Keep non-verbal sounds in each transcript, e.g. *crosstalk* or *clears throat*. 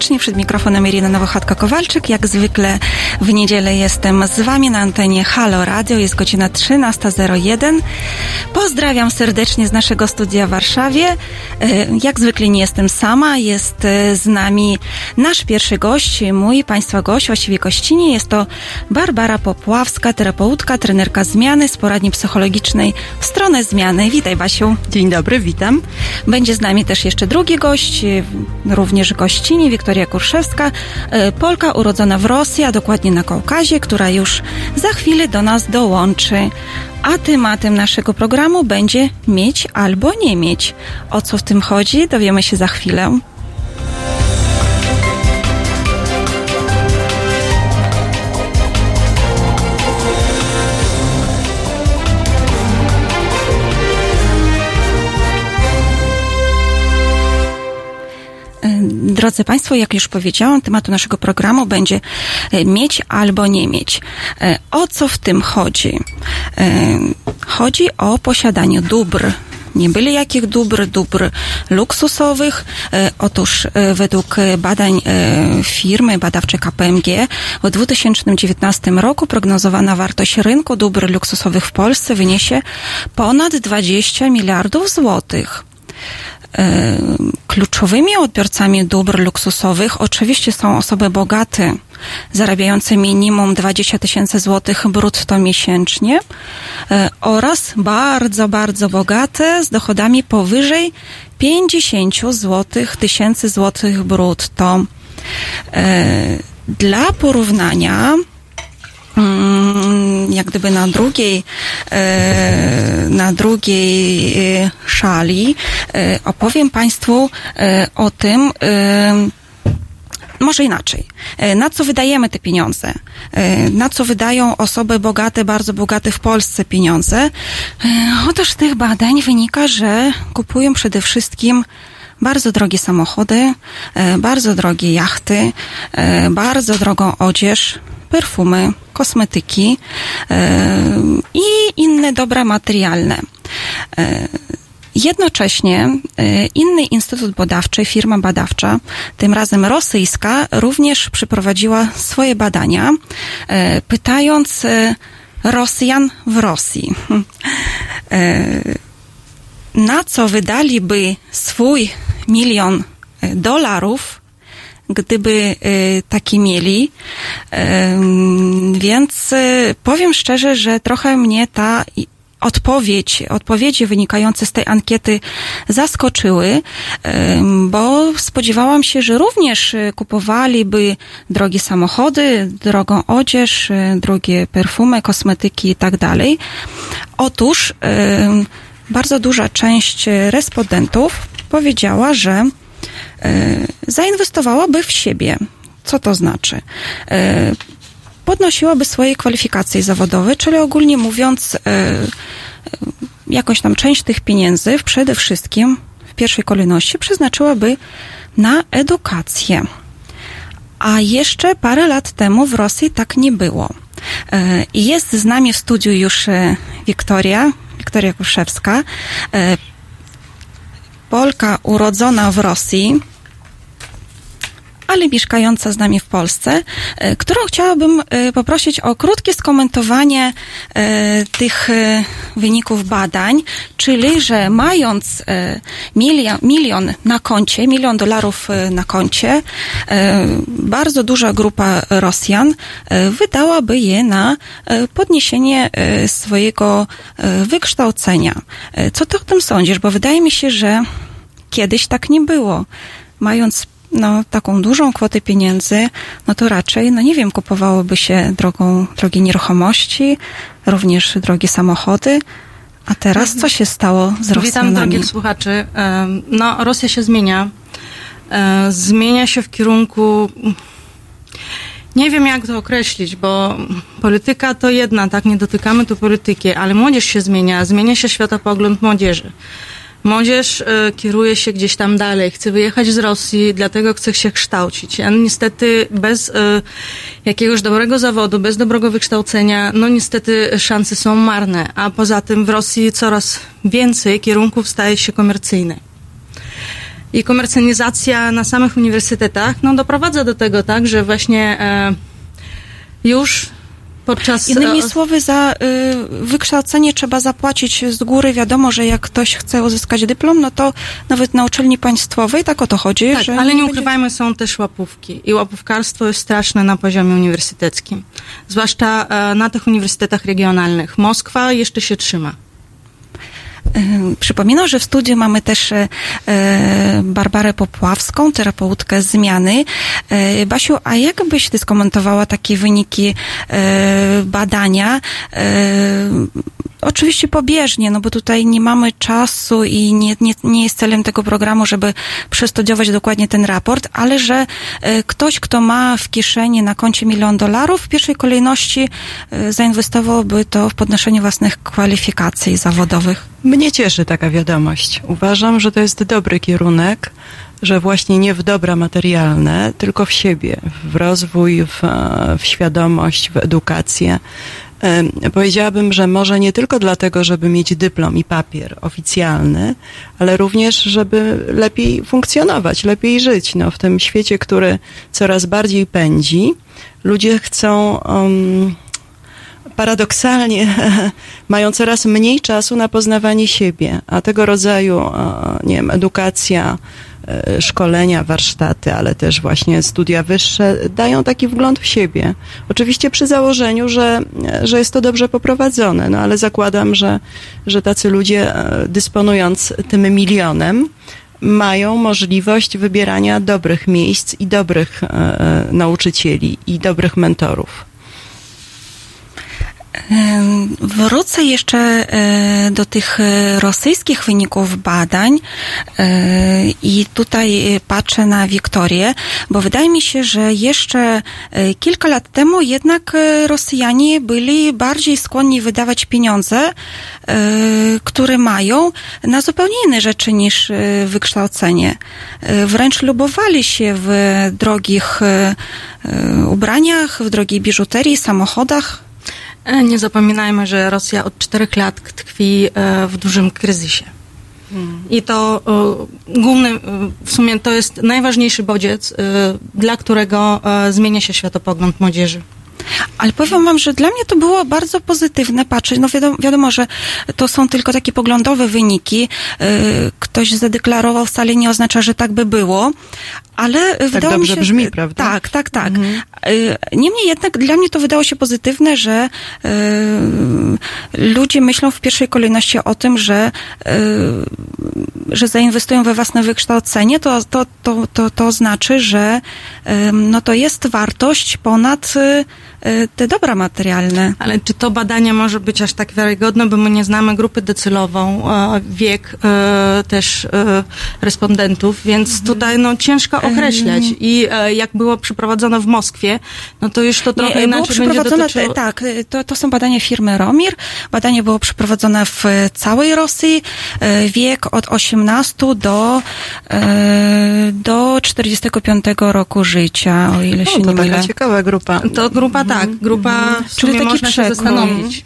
serdecznie. Przed mikrofonem Irina Nowochatka-Kowalczyk. Jak zwykle w niedzielę jestem z Wami na antenie Halo Radio. Jest godzina 13.01. Pozdrawiam serdecznie z naszego studia w Warszawie. E, Jak zwykle nie jestem sama. Jest e, z nami nasz pierwszy gość, mój Państwa gość, właściwie gościni. Jest to Barbara Popławska, terapeutka, trenerka zmiany z poradni psychologicznej w stronę zmiany. Witaj Basiu. Dzień dobry, witam. Będzie z nami też jeszcze drugi gość, również gościni, Wiktoria Kurszewska, y, Polka urodzona w Rosji, a dokładnie na Kaukazie, która już za chwilę do nas dołączy. A tematem naszego programu będzie mieć albo nie mieć. O co w tym chodzi, dowiemy się za chwilę. Drodzy Państwo, jak już powiedziałam, tematu naszego programu będzie e, mieć albo nie mieć. E, O co w tym chodzi? E, Chodzi o posiadanie dóbr. Nie byle jakich dóbr, dóbr luksusowych. Otóż według badań firmy badawczej KPMG w 2019 roku prognozowana wartość rynku dóbr luksusowych w Polsce wyniesie ponad 20 miliardów złotych. E, Kluczowymi odbiorcami dóbr luksusowych oczywiście są osoby bogate, zarabiające minimum 20 tysięcy złotych brutto miesięcznie e, oraz bardzo, bardzo bogate z dochodami powyżej 50 złotych tysięcy złotych brutto. E, Dla porównania jak gdyby na drugiej, e, na drugiej e, szali e, opowiem Państwu o tym, może inaczej. Na co wydajemy te pieniądze? Na co wydają osoby bogate, bardzo bogate w Polsce pieniądze? Otóż z tych badań wynika, że kupują przede wszystkim bardzo drogie samochody, e, bardzo drogie jachty, e, bardzo drogą odzież, perfumy, kosmetyki e, i inne dobra materialne. Jednocześnie inny instytut badawczy, firma badawcza, tym razem rosyjska, również przeprowadziła swoje badania, pytając Rosjan w Rosji, *laughs* na co wydaliby swój milion e, dolarów, gdyby e, taki mieli. Em, Więc e, powiem szczerze, że trochę mnie ta odpowiedź, odpowiedzi wynikające z tej ankiety zaskoczyły, bo spodziewałam się, że również e, kupowaliby drogie samochody, drogą odzież, e, drogie perfumy, kosmetyki i tak dalej. Otóż em, bardzo duża część e, respondentów powiedziała, że e, zainwestowałaby w siebie. Co to znaczy? E, Podnosiłaby swoje kwalifikacje zawodowe, czyli ogólnie mówiąc, jakąś tam część tych pieniędzy przede wszystkim w pierwszej kolejności przeznaczyłaby na edukację. A jeszcze parę lat temu w Rosji tak nie było. Jest z nami w studiu już Wiktoria, Wiktoria Kuszewska, e, Polka urodzona w Rosji, ale mieszkająca z nami w Polsce, e, którą chciałabym e, poprosić o krótkie skomentowanie e, tych wyników badań, czyli, że mając milion, milion na koncie, milion dolarów na koncie, bardzo duża grupa Rosjan wydałaby je na podniesienie swojego wykształcenia. Co ty o tym sądzisz? Bo wydaje mi się, że kiedyś tak nie było. Mając no, taką dużą kwotę pieniędzy, no to raczej, no nie wiem, kupowałoby się drogą, drogie nieruchomości, również drogie samochody. A teraz co się stało z Witam Rosjanami? drogich słuchaczy. No, Rosja się zmienia. E, Zmienia się w kierunku Nie wiem, jak to określić, bo polityka to jedna, tak, nie dotykamy tu polityki, ale młodzież się zmienia, zmienia się światopogląd młodzieży. Młodzież y, kieruje się gdzieś tam dalej, chce wyjechać z Rosji, dlatego chce się kształcić. A niestety bez y, jakiegoś dobrego zawodu, bez dobrego wykształcenia, no niestety szanse są marne. A poza tym w Rosji coraz więcej kierunków staje się komercyjnych. I komercjalizacja na samych uniwersytetach no, doprowadza do tego, tak, że właśnie e, już podczas... Innymi e, słowy, za y, wykształcenie trzeba zapłacić z góry. Wiadomo, że jak ktoś chce uzyskać dyplom, no to nawet na uczelni państwowej tak o to chodzi. Tak, że ale nie będzie- ukrywajmy, są też łapówki. I łapówkarstwo jest straszne na poziomie uniwersyteckim. Zwłaszcza e, na tych uniwersytetach regionalnych. Moskwa jeszcze się trzyma. Ym, Przypominam, że w studiu mamy też e, e, Barbarę Popławską, terapeutkę zmiany. E, Basiu, a jak byś ty skomentowała takie wyniki badania? Oczywiście pobieżnie, no bo tutaj nie mamy czasu i nie, nie, nie jest celem tego programu, żeby przestudiować dokładnie ten raport, ale że ktoś, kto ma w kieszeni na koncie milion dolarów, w pierwszej kolejności zainwestowałby to w podnoszenie własnych kwalifikacji zawodowych. Cieszy taka wiadomość. Uważam, że to jest dobry kierunek, że właśnie nie w dobra materialne, tylko w siebie, w rozwój, w, w świadomość, w edukację. Powiedziałabym, że może nie tylko dlatego, żeby mieć dyplom i papier oficjalny, ale również, żeby lepiej funkcjonować, lepiej żyć. No, w tym świecie, który coraz bardziej pędzi, ludzie chcą. Um, paradoksalnie *laughs* mają coraz mniej czasu na poznawanie siebie, a tego rodzaju, e, nie wiem, edukacja, e, szkolenia, warsztaty, ale też właśnie studia wyższe dają taki wgląd w siebie. Oczywiście przy założeniu, że, że jest to dobrze poprowadzone, no ale zakładam, że, że tacy ludzie e, dysponując tym milionem, mają możliwość wybierania dobrych miejsc i dobrych e, nauczycieli i dobrych mentorów. Wrócę jeszcze e, do tych e, rosyjskich wyników badań e, i tutaj patrzę na Wiktorię, bo wydaje mi się, że jeszcze kilka lat temu jednak Rosjanie byli bardziej skłonni wydawać pieniądze, które mają na zupełnie inne rzeczy niż wykształcenie. Wręcz lubowali się w drogich ubraniach, w drogiej biżuterii, samochodach. E, Nie zapominajmy, że Rosja od czterech lat tkwi e, w dużym kryzysie. I to e, główny, w sumie to jest najważniejszy bodziec, dla którego zmienia się światopogląd młodzieży. Ale powiem wam, że dla mnie to było bardzo pozytywne patrzeć. No wiadomo, wiadomo że to są tylko takie poglądowe wyniki. Yy, Ktoś zadeklarował wcale nie oznacza, że tak by było. Ale wydało mi dobrze się, brzmi, prawda? Tak, tak, tak. Yy, Niemniej jednak dla mnie to wydało się pozytywne, że ludzie myślą w pierwszej kolejności o tym, że, że zainwestują we własne wykształcenie. To, to, to, to, to znaczy, że no to jest wartość ponad te dobra materialne. Ale czy to badanie może być aż tak wiarygodne, bo my nie znamy grupy docelową, e, wiek e, też e, respondentów, więc tutaj no, ciężko określać. I jak było przeprowadzone w Moskwie, no to już to trochę Nie, było inaczej będzie przeprowadzone, dotyczyło... tak, to, to są badania firmy Romir. Badanie było przeprowadzone w całej Rosji. Wiek od 18 do, do 45 roku życia, o ile się No, to nie taka mylę. ciekawa grupa. To grupa tak, grupa w Czyli taki można się zastanowić.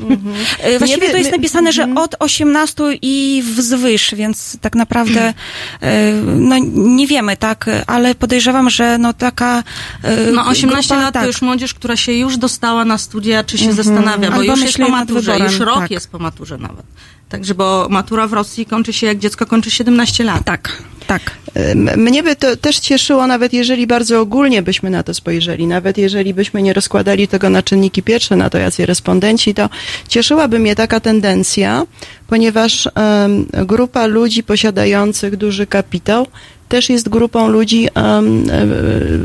E, Właściwie Nie to jest my- napisane, że od 18 i wzwyż, więc tak naprawdę e, no nie wiemy, tak, ale podejrzewam, że no taka e, No 18 grupa, lat tak, to już młodzież, która się już dostała na studia, czy się zastanawia, bo Albo już jest po maturze, już rok tak. jest po maturze nawet. Także, bo matura w Rosji kończy się, jak dziecko kończy 17 lat. tak, tak. Mnie by to też cieszyło, nawet jeżeli bardzo ogólnie byśmy na to spojrzeli, nawet jeżeli byśmy nie rozkładali tego na czynniki pierwsze, na to jacy respondenci, to cieszyłaby mnie taka tendencja, ponieważ em, grupa ludzi posiadających duży kapitał też jest grupą ludzi e,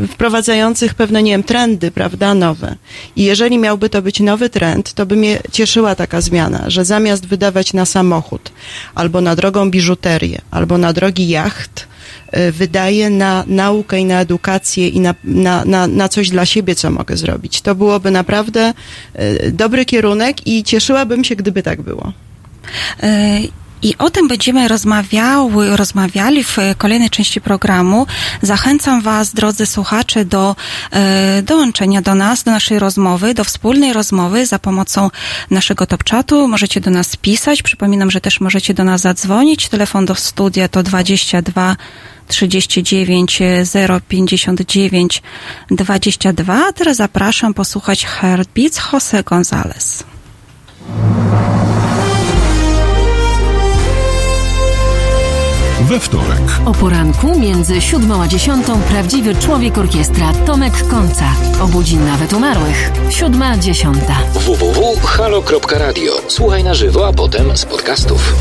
wprowadzających pewne, nie wiem, trendy, prawda, nowe. I jeżeli miałby to być nowy trend, to by mnie cieszyła taka zmiana, że zamiast wydawać na samochód, albo na drogą biżuterię, albo na drogi jacht, e, wydaje na naukę i na edukację i na, na, na, na coś dla siebie, co mogę zrobić. To byłoby naprawdę e, dobry kierunek i cieszyłabym się, gdyby tak było. I o tym będziemy rozmawiały, rozmawiali w kolejnej części programu. Zachęcam Was, drodzy słuchacze, do e, dołączenia do nas, do naszej rozmowy, do wspólnej rozmowy za pomocą naszego top-chatu. Możecie do nas pisać. Przypominam, że też możecie do nas zadzwonić. Telefon do studia to 22 39 059 22. A teraz zapraszam posłuchać Heartbeats Jose Gonzalez. We wtorek O poranku między siódmą a dziesiątą prawdziwy człowiek orkiestra Tomek Końca. Obudzi nawet umarłych. Siódma, dziesiąta. www.halo.radio. Słuchaj na żywo, a potem z podcastów.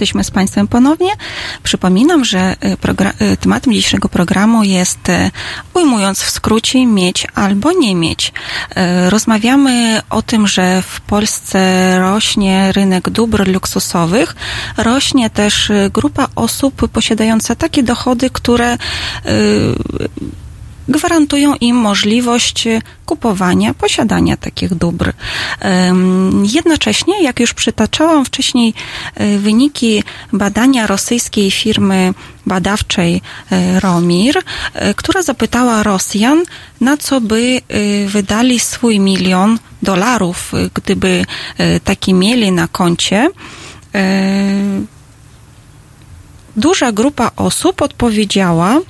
Jesteśmy z Państwem ponownie. Przypominam, że y, y, tematem dzisiejszego programu jest, y, ujmując w skrócie, mieć albo nie mieć. Rozmawiamy o tym, że w Polsce rośnie rynek dóbr luksusowych, rośnie też grupa osób posiadająca takie dochody, które gwarantują im możliwość kupowania, posiadania takich dóbr. Jednocześnie, jak już przytaczałam wcześniej e, wyniki badania rosyjskiej firmy badawczej e, Romir, e, która zapytała Rosjan, na co by wydali swój milion dolarów, gdyby taki mieli na koncie. Duża grupa osób odpowiedziała,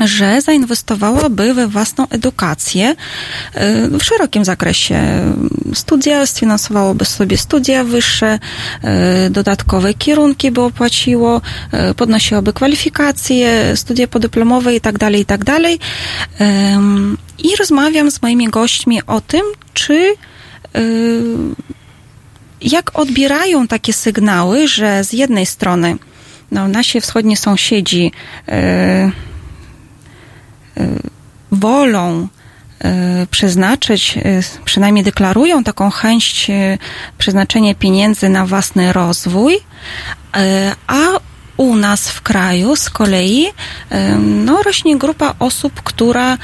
że zainwestowałaby we własną edukację e, w szerokim zakresie. Studia, sfinansowałoby sobie studia wyższe, e, dodatkowe kierunki by opłaciło, e, podnosiłoby kwalifikacje, studia podyplomowe i tak dalej, i tak I rozmawiam z moimi gośćmi o tym, czy jak odbierają takie sygnały, że z jednej strony no, nasi wschodni sąsiedzi e, wolą e, przeznaczyć, e, przynajmniej deklarują taką chęć przeznaczenia pieniędzy na własny rozwój, a u nas w kraju z kolei no, rośnie grupa osób, która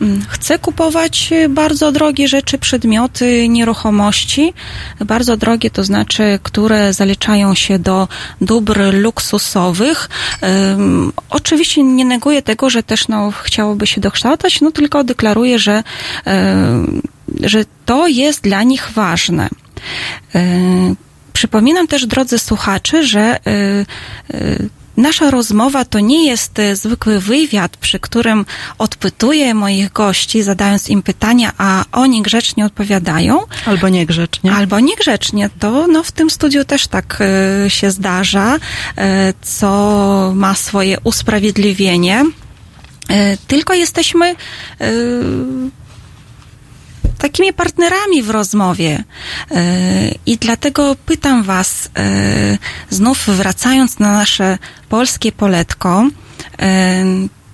mm, chce kupować e, bardzo drogie rzeczy, przedmioty, nieruchomości. Bardzo drogie to znaczy, które zaliczają się do dóbr luksusowych. Ym, oczywiście nie neguję tego, że też no, chciałoby się dokształcać, no tylko deklaruję, że, ym, że to jest dla nich ważne. Ym, Przypominam też, drodzy słuchacze, że y, y, nasza rozmowa to nie jest y, zwykły wywiad, przy którym odpytuję moich gości, zadając im pytania, a oni grzecznie odpowiadają. Albo niegrzecznie. Albo niegrzecznie. To no, w tym studiu też tak y, się zdarza, y, co ma swoje usprawiedliwienie. Y, tylko jesteśmy y, takimi partnerami w rozmowie. Yy, I dlatego pytam Was, yy, znów wracając na nasze polskie poletko, yy,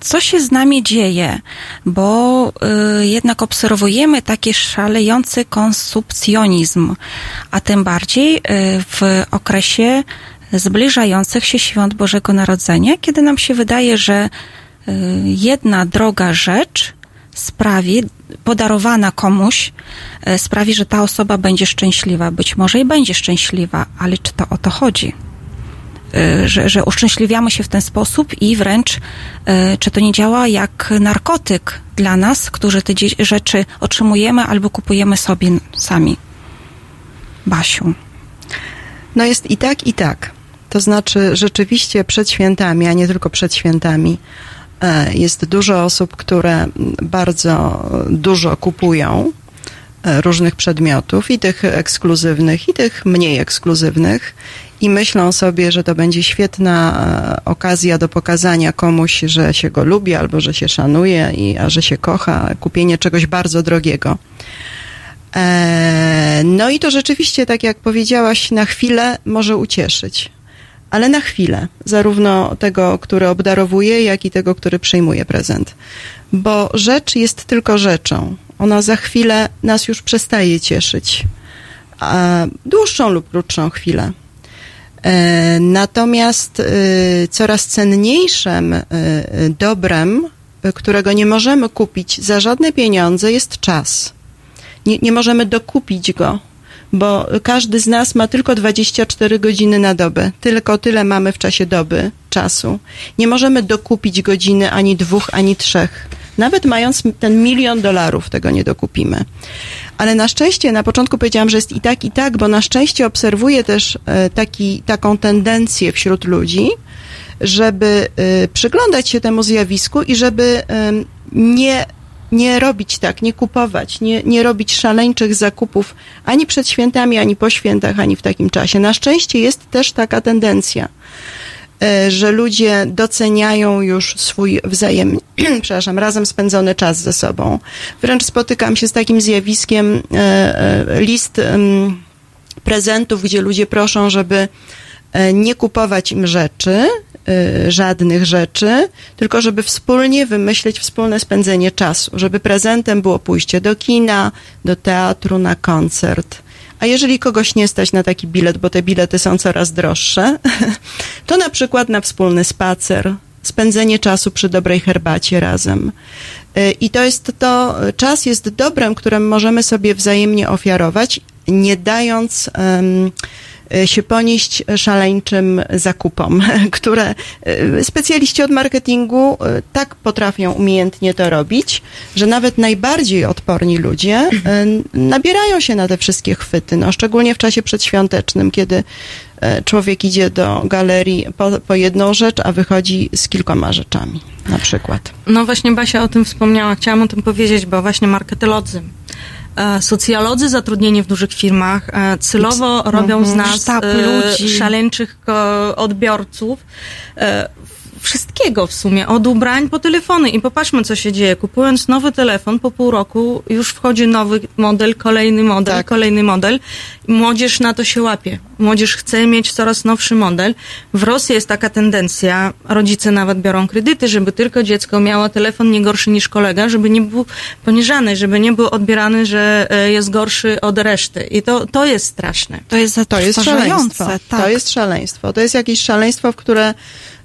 co się z nami dzieje, bo jednak obserwujemy taki szalejący konsumpcjonizm, a tym bardziej w okresie zbliżających się świąt Bożego Narodzenia, kiedy nam się wydaje, że jedna droga rzecz sprawi, podarowana komuś, e, sprawi, że ta osoba będzie szczęśliwa. Być może i będzie szczęśliwa, ale czy to o to chodzi? E, Że, że uszczęśliwiamy się w ten sposób i wręcz, e, czy to nie działa jak narkotyk dla nas, którzy te rzeczy otrzymujemy albo kupujemy sobie sami? Basiu. No jest i tak, i tak. To znaczy, rzeczywiście przed świętami, a nie tylko przed świętami, jest dużo osób, które bardzo dużo kupują e, różnych przedmiotów, i tych ekskluzywnych, i tych mniej ekskluzywnych, i myślą sobie, że to będzie świetna e, okazja do pokazania komuś, że się go lubi, albo że się szanuje, i, a że się kocha, kupienie czegoś bardzo drogiego. E, No i to rzeczywiście, tak jak powiedziałaś, na chwilę może ucieszyć. Ale na chwilę, zarówno tego, który obdarowuje, jak i tego, który przyjmuje prezent. Bo rzecz jest tylko rzeczą. Ona za chwilę nas już przestaje cieszyć. A dłuższą lub krótszą chwilę. E, Natomiast y, coraz cenniejszym y, dobrem, którego nie możemy kupić za żadne pieniądze, jest czas nie, nie możemy dokupić go, bo każdy z nas ma tylko 24 godziny na dobę. Tylko tyle mamy w czasie doby czasu. Nie możemy dokupić godziny ani dwóch, ani trzech. Nawet mając ten milion dolarów, tego nie dokupimy. Ale na szczęście, na początku powiedziałam, że jest i tak, i tak, bo na szczęście obserwuję też e, taki, taką tendencję wśród ludzi, żeby e, przyglądać się temu zjawisku i żeby nie nie robić tak, nie kupować, nie, nie robić szaleńczych zakupów ani przed świętami, ani po świętach, ani w takim czasie. Na szczęście jest też taka tendencja, e, że ludzie doceniają już swój wzajemnie, *clears throat* przepraszam, razem spędzony czas ze sobą. Wręcz spotykam się z takim zjawiskiem e, e, list prezentów, gdzie ludzie proszą, żeby nie kupować im rzeczy, żadnych rzeczy, tylko żeby wspólnie wymyślić wspólne spędzenie czasu, żeby prezentem było pójście do kina, do teatru, na koncert. A jeżeli kogoś nie stać na taki bilet, bo te bilety są coraz droższe, *laughs* to na przykład na wspólny spacer spędzenie czasu przy dobrej herbacie razem. Y, I to jest to, czas jest dobrem, którym możemy sobie wzajemnie ofiarować, nie dając y, się ponieść szaleńczym zakupom, *laughs* które y, specjaliści od marketingu y, tak potrafią umiejętnie to robić, że nawet najbardziej odporni ludzie y, nabierają się na te wszystkie chwyty, no, szczególnie w czasie przedświątecznym, kiedy y, człowiek idzie do galerii po, po jedną rzecz, a wychodzi z kilkoma rzeczami, na przykład. No właśnie Basia o tym wspomniała, chciałam o tym powiedzieć, bo właśnie marketolodzy, socjolodzy zatrudnieni w dużych firmach e, celowo robią z nas e, szaleńczych odbiorców. E, wszystkiego w sumie, od ubrań po telefony i popatrzmy co się dzieje. Kupując nowy telefon po pół roku już wchodzi nowy model, kolejny model, Tak. kolejny model. Młodzież na to się łapie. Młodzież chce mieć coraz nowszy model. W Rosji jest taka tendencja, rodzice nawet biorą kredyty, żeby tylko dziecko miało telefon nie gorszy niż kolega, żeby nie był poniżany, żeby nie był odbierany, że e, jest gorszy od reszty. I to, to jest straszne. To jest To jest szaleństwo. Tak. To jest szaleństwo. To jest jakieś szaleństwo, w które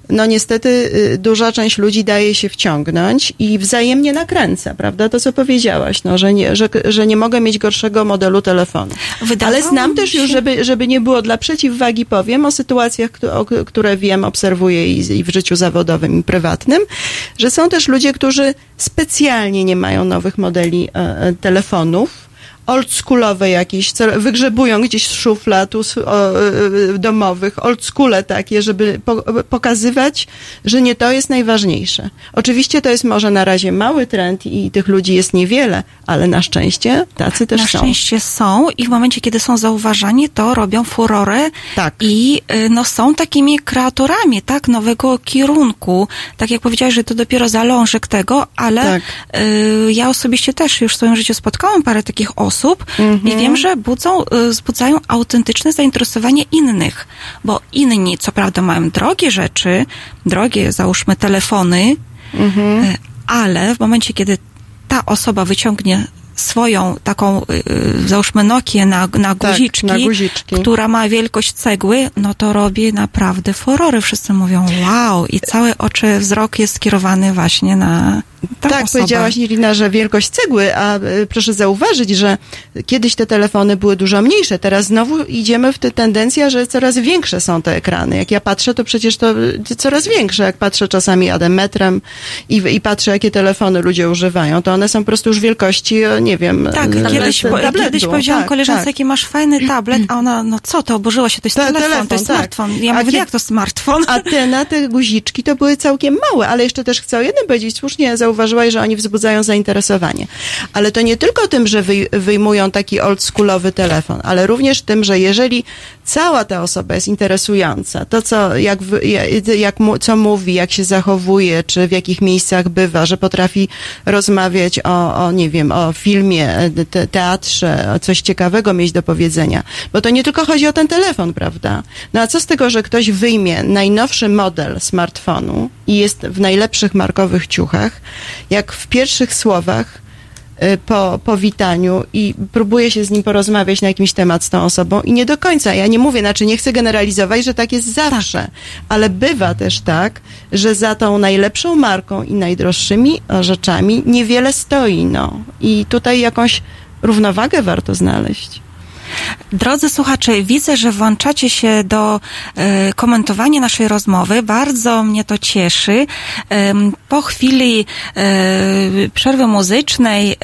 no niestety y, duża część ludzi daje się wciągnąć i wzajemnie nakręca, prawda? To, co powiedziałaś, no, że, nie, że, że nie mogę mieć gorszego modelu telefonu. Wydawało Ale znam też już, żeby, żeby nie było dla przeciwwagi, powiem o sytuacjach, które wiem, obserwuję i, i w życiu zawodowym i prywatnym, że są też ludzie, którzy specjalnie nie mają nowych modeli e, e, telefonów, oldschoolowe jakieś, wygrzebują gdzieś z szuflad o, y, domowych, oldschoole takie, żeby po, pokazywać, że nie to jest najważniejsze. Oczywiście to jest może na razie mały trend i tych ludzi jest niewiele, ale na szczęście tacy też Na są. szczęście są i w momencie, kiedy są zauważani, to robią furorę Tak. i y, no, są takimi kreatorami, tak, nowego kierunku. Tak jak powiedziałaś, że to dopiero zalążek tego, ale Tak. y, ja osobiście też już w swoim życiu spotkałam parę takich osób Mhm. i wiem, że budzą, y, wzbudzają autentyczne zainteresowanie innych, bo inni, co prawda, mają drogie rzeczy, drogie, załóżmy, telefony, Mhm. y, ale w momencie, kiedy ta osoba wyciągnie swoją taką, y, załóżmy Nokię na, na Tak, guziczki, na guziczki. która ma wielkość cegły, no to robi naprawdę furory. Wszyscy mówią wow i cały oczy, wzrok jest skierowany właśnie na tak, osobę. powiedziałaś Irina, że wielkość cegły, a y, proszę zauważyć, że kiedyś te telefony były dużo mniejsze, teraz znowu idziemy w tę tendencję, że coraz większe są te ekrany. Jak ja patrzę, to przecież to y, coraz większe. Jak patrzę czasami jadę metrem i, i patrzę, jakie telefony ludzie używają, to one są po prostu już wielkości, e, nie wiem, Tak, e, kiedyś, tabletu. kiedyś powiedziałam Tak, koleżance, tak. jaki masz fajny tablet, a ona, no co to, oburzyła się, to jest Ta- telefon, telefon, to jest tak. smartfon. Ja A mówię, jak to smartfon? A te, na te guziczki to były całkiem małe, ale jeszcze też chcę o jednym powiedzieć. Słusznie zauważyłaś, że oni wzbudzają zainteresowanie. Ale to nie tylko tym, że wyj- wyjmują taki oldschoolowy telefon, ale również tym, że jeżeli cała ta osoba jest interesująca, to co, jak, jak, co mówi, jak się zachowuje, czy w jakich miejscach bywa, że potrafi rozmawiać o, o nie wiem, o filmie, te, teatrze, o coś ciekawego mieć do powiedzenia. Bo to nie tylko chodzi o ten telefon, prawda? No a co z tego, że ktoś wyjmie najnowszy model smartfonu i jest w najlepszych markowych ciuchach, jak w pierwszych słowach po powitaniu i próbuje się z nim porozmawiać na jakiś temat z tą osobą i nie do końca. Ja nie mówię, znaczy nie chcę generalizować, że tak jest zawsze, ale bywa też tak, że za tą najlepszą marką i najdroższymi rzeczami niewiele stoi, no. I tutaj jakąś równowagę warto znaleźć. Drodzy słuchacze, widzę, że włączacie się do e, komentowania naszej rozmowy. Bardzo mnie to cieszy. Po chwili e, przerwy muzycznej e,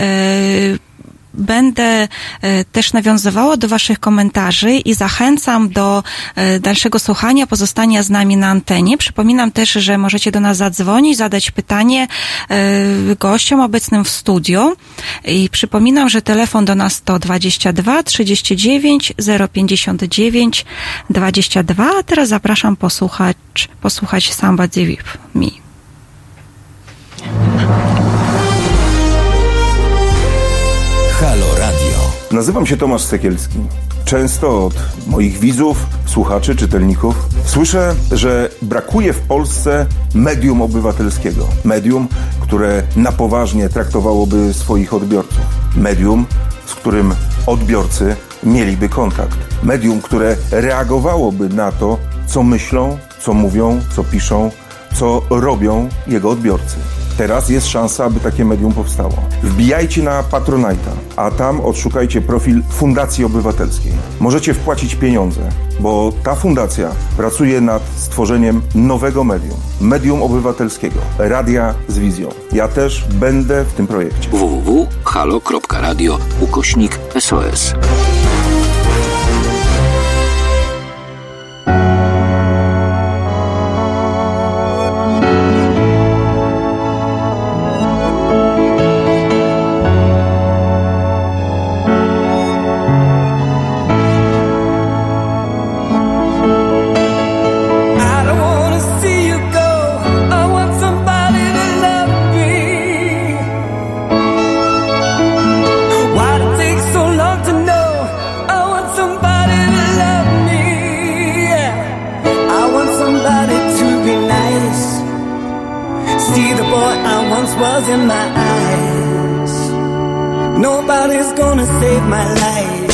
Będę e, też nawiązywała do Waszych komentarzy i zachęcam do e, dalszego słuchania, pozostania z nami na antenie. Przypominam też, że możecie do nas zadzwonić, zadać pytanie e, gościom obecnym w studio. I przypominam, że telefon do nas to 22 39 059 22. A teraz zapraszam posłuchać, posłuchać Somebody. Nazywam się Tomasz Sekielski. Często od moich widzów, słuchaczy, czytelników słyszę, że brakuje w Polsce medium obywatelskiego. Medium, które na poważnie traktowałoby swoich odbiorców. Medium, z którym odbiorcy mieliby kontakt. Medium, które reagowałoby na to, co myślą, co mówią, co piszą co robią jego odbiorcy. Teraz jest szansa, aby takie medium powstało. Wbijajcie na Patronite'a, a tam odszukajcie profil Fundacji Obywatelskiej. Możecie wpłacić pieniądze, bo ta fundacja pracuje nad stworzeniem nowego medium. Medium obywatelskiego. Radia z wizją. Ja też będę w tym projekcie. www.halo.radio ukośnik SOS. was in my eyes. Nobody's gonna save my life.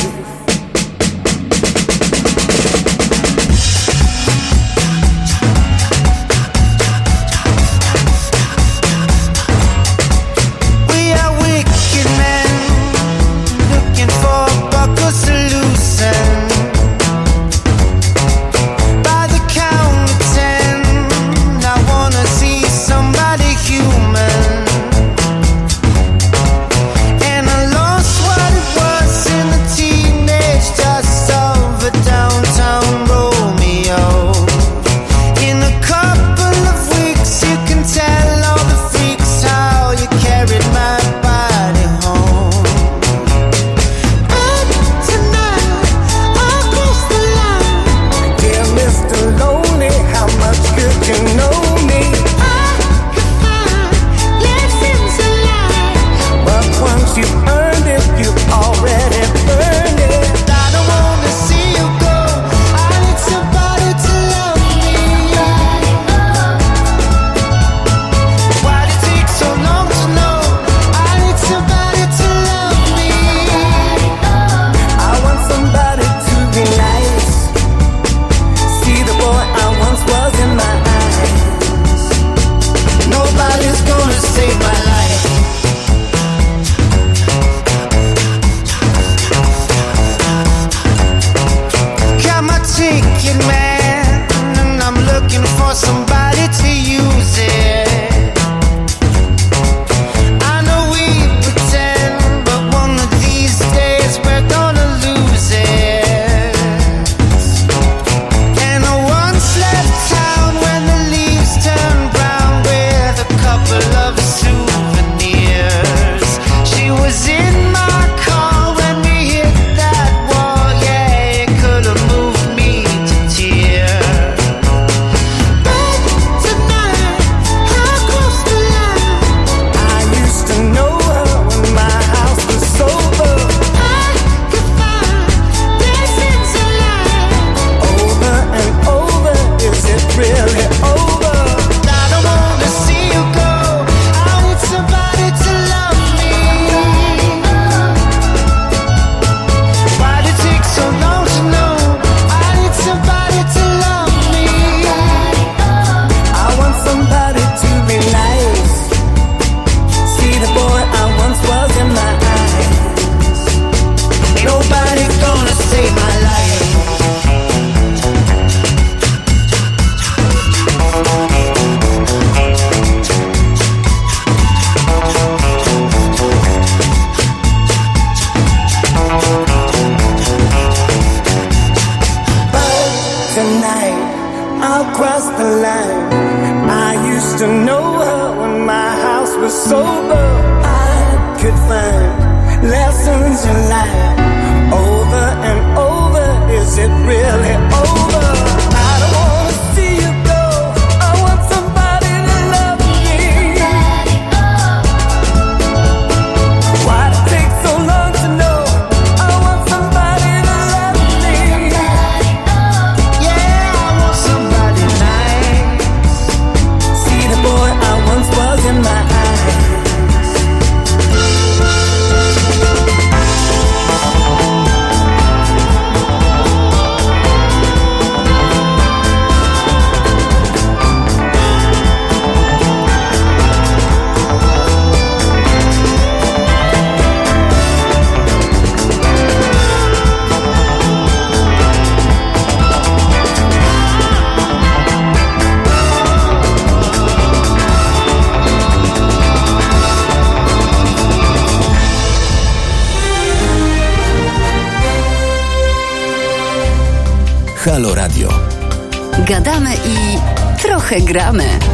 Gramy.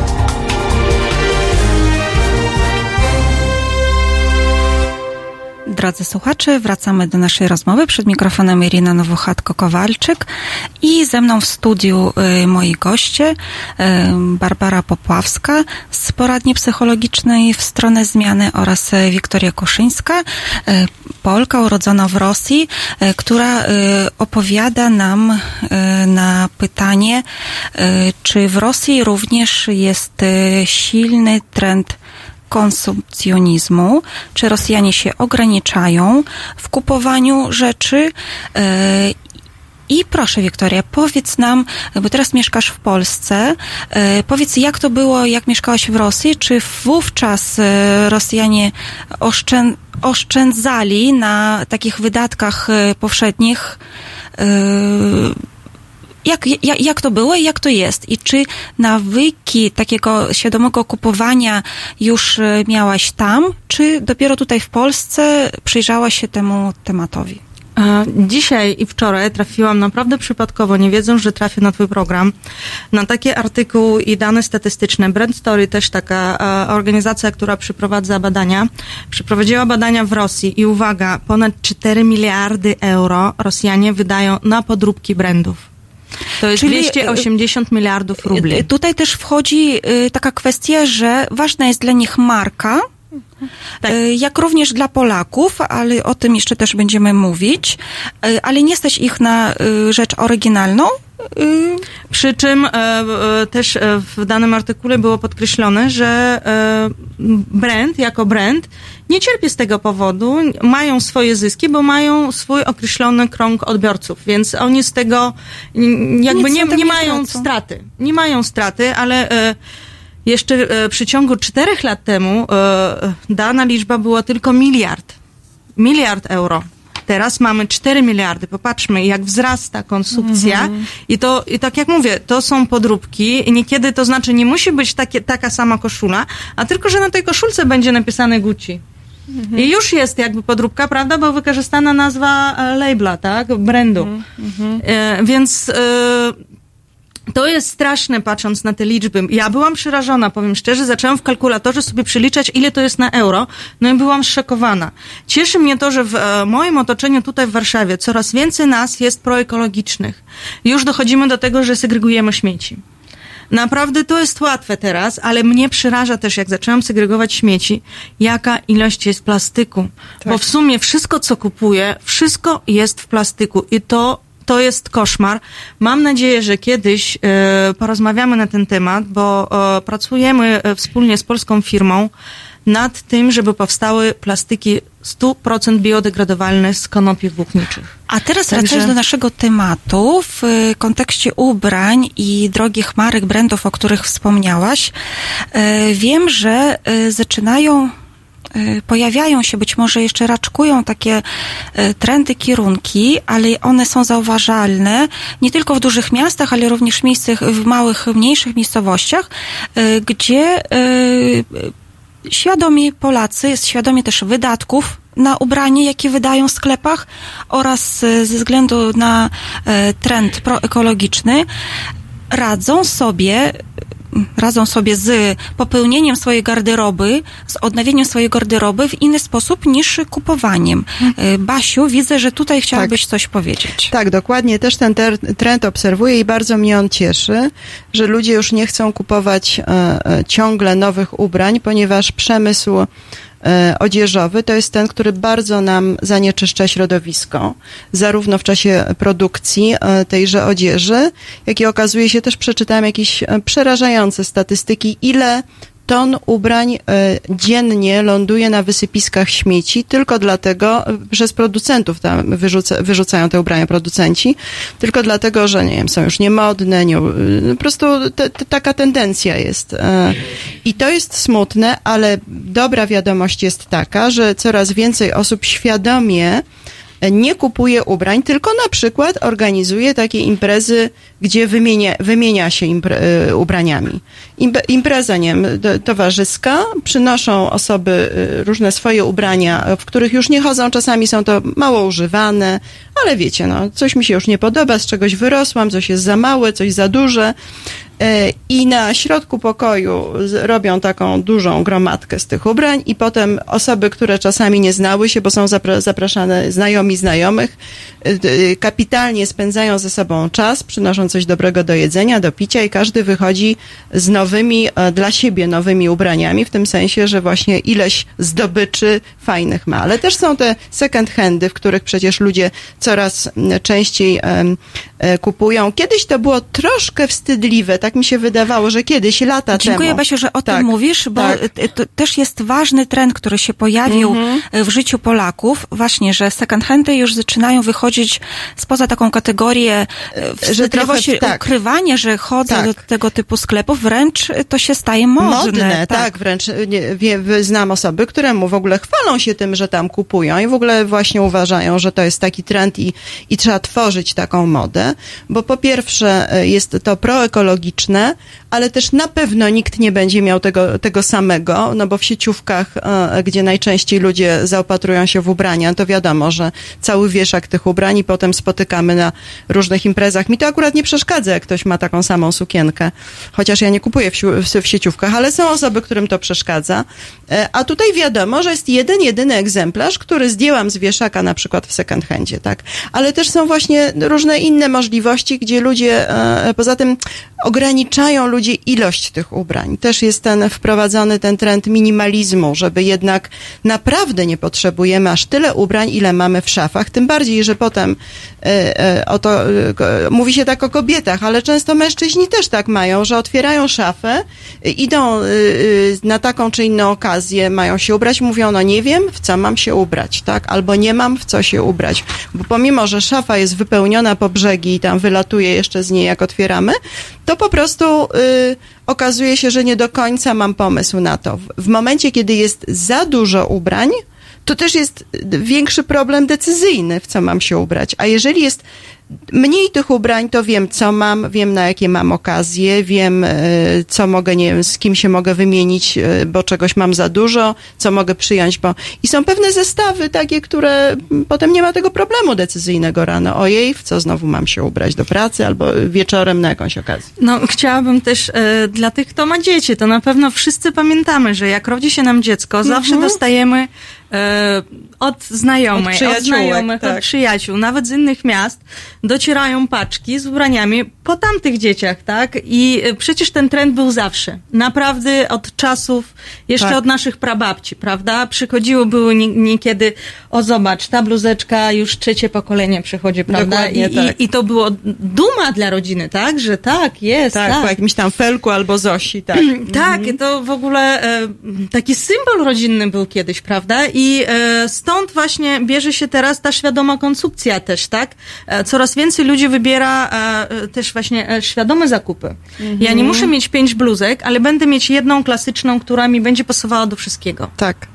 Drodzy słuchacze, wracamy do naszej rozmowy. Przed mikrofonem Irina Nowochatko-Kowalczyk i ze mną w studiu y, moi goście, y, Barbara Popławska z poradni psychologicznej w stronę zmiany oraz y, Wiktoria Koszyńska, y, Polka urodzona w Rosji, y, która y, opowiada nam na pytanie, czy w Rosji również jest silny trend konsumpcjonizmu, czy Rosjanie się ograniczają w kupowaniu rzeczy. e, I proszę, Wiktoria, powiedz nam, bo teraz mieszkasz w Polsce, e, powiedz, jak to było, jak mieszkałaś w Rosji? Czy wówczas e, Rosjanie oszczę, oszczędzali na takich wydatkach powszednich? Jak, jak, jak to było i jak to jest? I czy nawyki takiego świadomego kupowania już e, miałaś tam, czy dopiero tutaj w Polsce przyjrzałaś się temu tematowi? E, Dzisiaj i wczoraj trafiłam naprawdę przypadkowo, nie wiedząc, że trafię na Twój program, na takie artykuły i dane statystyczne. Brand Story, też taka e, organizacja, która przeprowadza badania, przeprowadziła badania w Rosji i uwaga, ponad 4 miliardy euro Rosjanie wydają na podróbki brandów. To jest Czyli, 280 miliardów rubli. Y, Tutaj też wchodzi y, taka kwestia, że ważna jest dla nich marka, y, jak również dla Polaków, ale o tym jeszcze też będziemy mówić, y, ale nie stać ich na y, rzecz oryginalną. Przy czym e, e, też e, w danym artykule było podkreślone, że brand jako brand nie cierpi z tego powodu, mają swoje zyski, bo mają swój określony krąg odbiorców, więc oni z tego jakby nie, nie mają straty. Nie mają straty, ale jeszcze przy ciągu czterech lat temu dana liczba była tylko miliard. Miliard euro. Teraz mamy 4 miliardy. Popatrzmy, jak wzrasta konsumpcja. I to, i tak jak mówię, to są podróbki. I niekiedy to znaczy, nie musi być takie, taka sama koszula, a tylko, że na tej koszulce będzie napisane Gucci. I już jest jakby podróbka, prawda? Bo wykorzystana nazwa e, labela, tak? Brandu. E, więc e, to jest straszne, patrząc na te liczby. Ja byłam przerażona, powiem szczerze. Zaczęłam w kalkulatorze sobie przeliczać, ile to jest na euro. No i byłam zszokowana. Cieszy mnie to, że w e, moim otoczeniu tutaj w Warszawie coraz więcej nas jest proekologicznych. Już dochodzimy do tego, że segregujemy śmieci. Naprawdę to jest łatwe teraz, ale mnie przeraża też, jak zaczęłam segregować śmieci, jaka ilość jest plastyku. Bo w sumie wszystko, co kupuję, wszystko jest w plastyku i to to jest koszmar. Mam nadzieję, że kiedyś e, porozmawiamy na ten temat, bo e, pracujemy e, wspólnie z polską firmą nad tym, żeby powstały plastiki 100% biodegradowalne z konopi włókniczych. A teraz Także- wracając do naszego tematu w kontekście ubrań i drogich marek, brandów, o których wspomniałaś, wiem, że zaczynają pojawiają się, być może jeszcze raczkują takie y, trendy, kierunki, ale one są zauważalne nie tylko w dużych miastach, ale również w miejscach, w małych, mniejszych miejscowościach, y, gdzie świadomi Polacy, świadomi też wydatków na ubranie, jakie wydają w sklepach oraz e, ze względu na e, trend proekologiczny radzą sobie radzą sobie z popełnieniem swojej garderoby, z odnowieniem swojej garderoby w inny sposób niż kupowaniem. E, Basiu, widzę, że tutaj chciałabyś coś powiedzieć. Tak, dokładnie. Też ten trend obserwuję i bardzo mnie on cieszy, że ludzie już nie chcą kupować e, e, ciągle nowych ubrań, ponieważ przemysł odzieżowy to jest ten, który bardzo nam zanieczyszcza środowisko, zarówno w czasie produkcji e, tejże odzieży, jak i okazuje się, też przeczytałam jakieś e, przerażające statystyki, ile ton ubrań e, dziennie ląduje na wysypiskach śmieci tylko dlatego, przez producentów tam wyrzuca, wyrzucają te ubrania producenci, tylko dlatego, że nie wiem, są już niemodne, nie, e, po prostu te, te, taka tendencja jest. E, I to jest smutne, ale dobra wiadomość jest taka, że coraz więcej osób świadomie nie kupuje ubrań, tylko na przykład organizuje takie imprezy, gdzie wymienia, wymienia się impre, e, ubraniami. Impreza, nie wiem, towarzyska, przynoszą osoby e, różne swoje ubrania, w których już nie chodzą, czasami są to mało używane, ale wiecie, no, coś mi się już nie podoba, z czegoś wyrosłam, coś jest za małe, coś za duże. E, I na środku pokoju robią taką dużą gromadkę z tych ubrań i potem osoby, które czasami nie znały się, bo są zapra- zapraszane znajomi znajomych, e, e, kapitalnie spędzają ze sobą czas, przynoszą coś dobrego do jedzenia, do picia i każdy wychodzi z nowymi, dla siebie nowymi ubraniami, w tym sensie, że właśnie ileś zdobyczy fajnych ma. Ale też są te second handy, w których przecież ludzie coraz częściej kupują. Kiedyś to było troszkę wstydliwe, tak mi się wydawało, że kiedyś, lata Dziękuję temu. Basiu, że o Tak, tym mówisz, bo tak. y, to też jest ważny trend, który się pojawił Mhm. y, w życiu Polaków, właśnie, że second handy już zaczynają wychodzić spoza taką kategorię wstydliwości, trochę- tak. ukrywania, że chodzę Tak. do tego typu sklepów, wręcz to się staje modne. tak. wręcz nie, wie- znam osoby, które mu w ogóle chwalą się tym, że tam kupują i w ogóle właśnie uważają, że to jest taki trend i, i trzeba tworzyć taką modę, bo po pierwsze e, jest to proekologiczne, ale też na pewno nikt nie będzie miał tego, tego samego, no bo w sieciówkach, e, gdzie najczęściej ludzie zaopatrują się w ubrania, to wiadomo, że cały wieszak tych ubrań i potem spotykamy na różnych imprezach. Mi to akurat nie przeszkadza, jak ktoś ma taką samą sukienkę, chociaż ja nie kupuję w, w, w sieciówkach, ale są osoby, którym to przeszkadza. E, A tutaj wiadomo, że jest jeden, jedyny egzemplarz, który zdjęłam z wieszaka na przykład w second handzie, tak? Ale też są właśnie różne inne możliwości, gdzie ludzie, e, poza tym ograniczają ludzie ilość tych ubrań. Też jest ten wprowadzony ten trend minimalizmu, żeby jednak naprawdę nie potrzebujemy aż tyle ubrań, ile mamy w szafach, tym bardziej, że potem e, e, o to, mówi się tak o kobietach, ale często mężczyźni też tak mają, że otwierają szafę, idą na taką czy inną okazję, mają się ubrać, mówią, no nie wiem, w co mam się ubrać, tak? Albo nie mam w co się ubrać. Bo pomimo, że szafa jest wypełniona po brzegi i tam wylatuje jeszcze z niej, jak otwieramy, to po prostu y, okazuje się, że nie do końca mam pomysł na to. W, w momencie, kiedy jest za dużo ubrań, to też jest większy problem decyzyjny, w co mam się ubrać. A jeżeli jest mniej tych ubrań, to wiem, co mam, wiem, na jakie mam okazje, wiem, e, co mogę, nie wiem, z kim się mogę wymienić, e, bo czegoś mam za dużo, co mogę przyjąć, bo... I są pewne zestawy takie, które potem nie ma tego problemu decyzyjnego rano. Ojej, w co znowu mam się ubrać do pracy albo wieczorem na jakąś okazję. No, chciałabym też e, dla tych, kto ma dzieci, to na pewno wszyscy pamiętamy, że jak rodzi się nam dziecko, zawsze Mhm. dostajemy od znajomych, Od od, znajomych, tak. od przyjaciół, nawet z innych miast, docierają paczki z ubraniami po tamtych dzieciach, tak? I e, przecież ten trend był zawsze. Naprawdę od czasów, jeszcze Tak. od naszych prababci, prawda? Przychodziło, były nie- niekiedy, o zobacz, ta bluzeczka już trzecie pokolenie przychodzi, prawda? Dokładnie I, tak. i, I to było duma dla rodziny, tak? Że tak, jest, Tak, tak. po jakimś tam felku albo Zosi, tak. *clears throat* Tak, to w ogóle e, taki symbol rodzinny był kiedyś, prawda? I e, stąd właśnie bierze się teraz ta świadoma konsumpcja też, tak? E, coraz więcej ludzi wybiera e, e, też właśnie e, świadome zakupy. Ja nie muszę mieć pięć bluzek, ale będę mieć jedną klasyczną, która mi będzie pasowała do wszystkiego. Tak.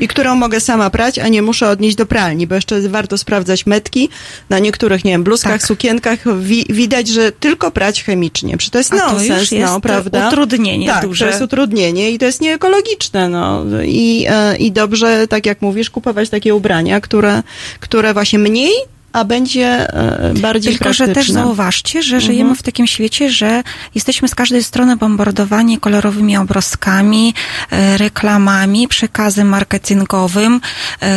I którą mogę sama prać, a nie muszę odnieść do pralni, bo jeszcze warto sprawdzać metki. Na niektórych, nie wiem, bluzkach, Tak. sukienkach wi- widać, że tylko prać chemicznie. Przecież to jest A to nonsens, już jest no, prawda? utrudnienie tak, duże. to jest utrudnienie i to jest nieekologiczne, no. I, e, I dobrze, tak jak mówisz, kupować takie ubrania, które, które właśnie mniej, a będzie e, bardziej Tylko, że praktyczne. też zauważcie, że Mhm. żyjemy w takim świecie, że jesteśmy z każdej strony bombardowani kolorowymi obrazkami, e, reklamami, przekazem marketingowym, e,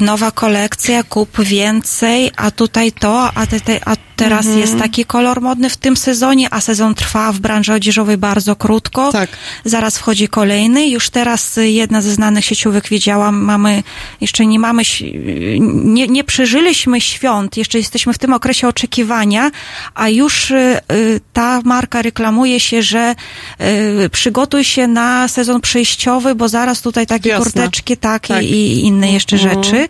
nowa kolekcja, kup więcej, a tutaj to, a, te, te, a teraz Mhm. jest taki kolor modny w tym sezonie, a sezon trwa w branży odzieżowej bardzo krótko. Tak. Zaraz wchodzi kolejny. Już teraz y, jedna ze znanych sieciówek wiedziałam, mamy, jeszcze nie mamy, ś- nie, nie przeżyliśmy świąt, jeszcze jesteśmy w tym okresie oczekiwania, a już y, y, ta marka reklamuje się, że y, przygotuj się na sezon przejściowy, bo zaraz tutaj takie Wiosna. kurteczki, tak, Tak. I, i inne jeszcze Mhm. rzeczy.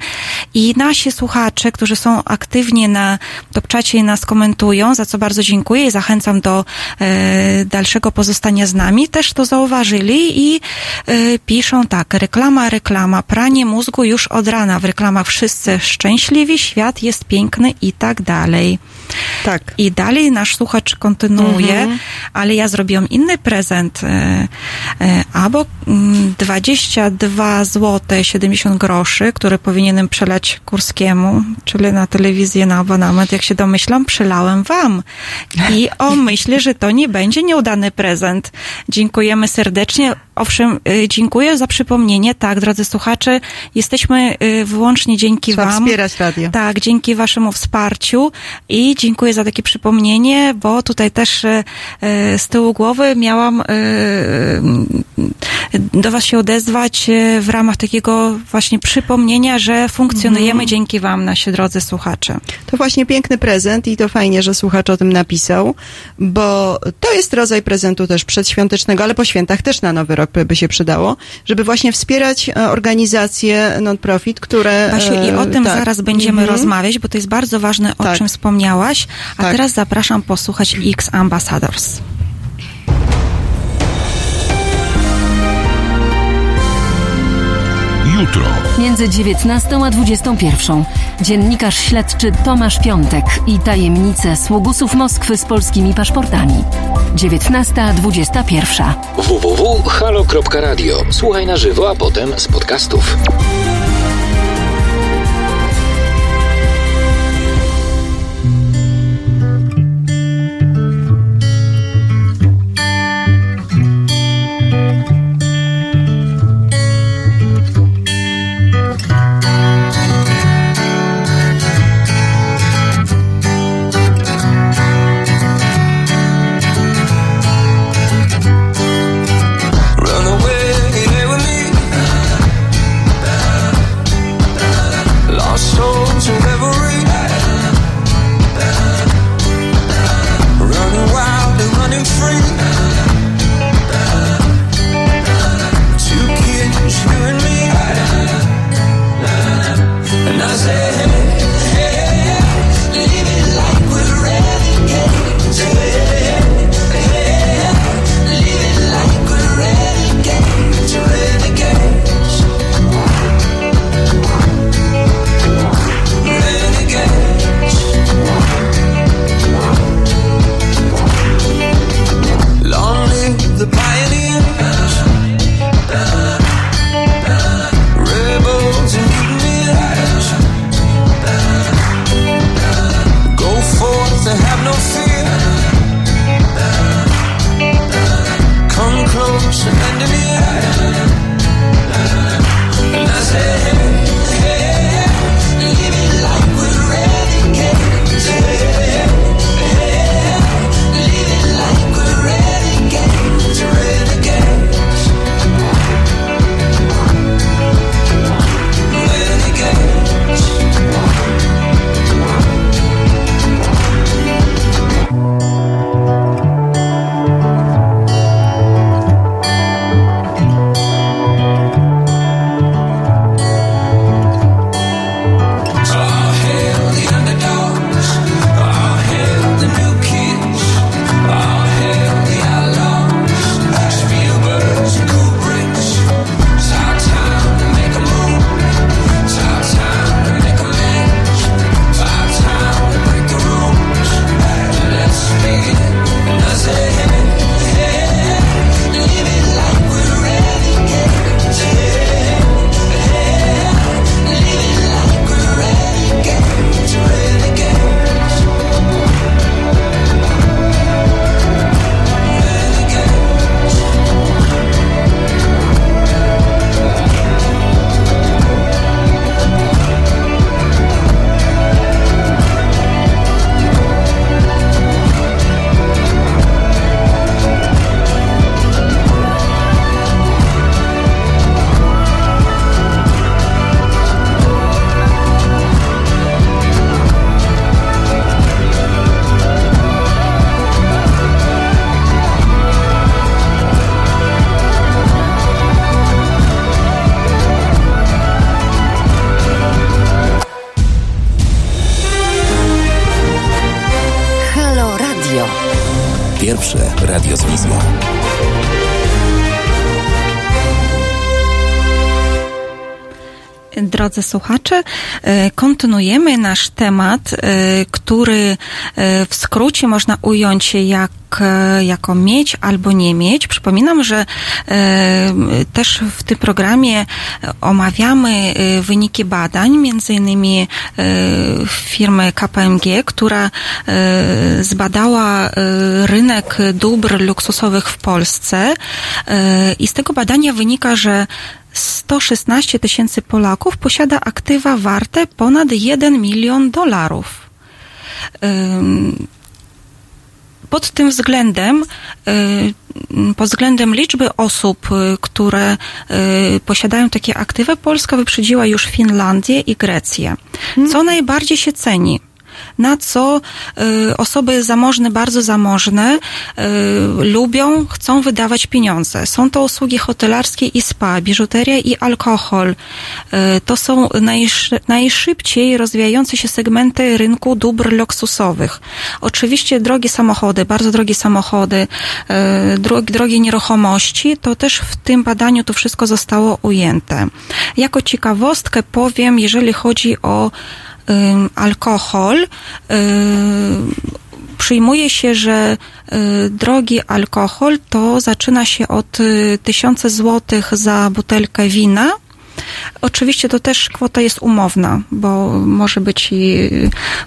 I nasi słuchacze, którzy są aktywnie na Topczacie i na nas komentują, za co bardzo dziękuję i zachęcam do e, dalszego pozostania z nami, też to zauważyli i e, piszą tak, reklama, reklama, pranie mózgu już od rana, w reklamach wszyscy szczęśliwi, świat jest piękny i tak dalej. Tak. I dalej nasz słuchacz kontynuuje, Mhm. ale ja zrobiłam inny prezent, e, e, albo mm, 22 zł 70 groszy, które powinienem przelać Kurskiemu, czyli na telewizję na abonament, jak się domyślam, przelałem wam. I o, *laughs* myślę, że to nie będzie nieudany prezent. Dziękujemy serdecznie. Owszem, y, dziękuję za przypomnienie. Tak, drodzy słuchacze, jesteśmy wyłącznie dzięki Trzeba wam. wspierać radio. Tak, dzięki waszemu wsparciu i dziękuję za takie przypomnienie, bo tutaj też e, e, z tyłu głowy miałam e, do was się odezwać w ramach takiego właśnie przypomnienia, że funkcjonujemy Mhm. dzięki wam, nasi drodzy słuchacze. To właśnie piękny prezent i to fajnie, że słuchacz o tym napisał, bo to jest rodzaj prezentu też przedświątecznego, ale po świętach też na nowy rok by się przydało, żeby właśnie wspierać organizacje non-profit, które... Basiu, i o tym tak. zaraz będziemy Mhm. rozmawiać, bo to jest bardzo ważne, o Tak. czym wspomniałaś. A Tak. teraz zapraszam posłuchać X Ambassadors. Jutro. Między 19 a 21 dziennikarz śledczy Tomasz Piątek i tajemnice sługusów Moskwy z polskimi paszportami. 19.21. www.halo.radio. Słuchaj na żywo, a potem z podcastów. Drodzy słuchacze, e, kontynuujemy nasz temat, e, który e, w skrócie można ująć jak jako mieć albo nie mieć. Przypominam, że też w tym programie omawiamy wyniki badań, między innymi firmy KPMG, która zbadała rynek dóbr luksusowych w Polsce i z tego badania wynika, że 116 tysięcy Polaków posiada aktywa warte ponad 1 milion dolarów. Pod tym względem, pod względem liczby osób, y, które y, posiadają takie aktywa, Polska wyprzedziła już Finlandię i Grecję. Co najbardziej się ceni? Na co y, osoby zamożne, bardzo zamożne y, lubią, chcą wydawać pieniądze. Są to usługi hotelarskie i spa, biżuteria i alkohol. Y, to są najszy, najszybciej rozwijające się segmenty rynku dóbr luksusowych. Oczywiście drogie samochody, bardzo drogie samochody, drogie, nieruchomości, to też w tym badaniu to wszystko zostało ujęte. Jako ciekawostkę powiem, jeżeli chodzi o alkohol, przyjmuje się, że y, drogi alkohol to zaczyna się od y, tysiące złotych za butelkę wina. Oczywiście to też kwota jest umowna, bo może być i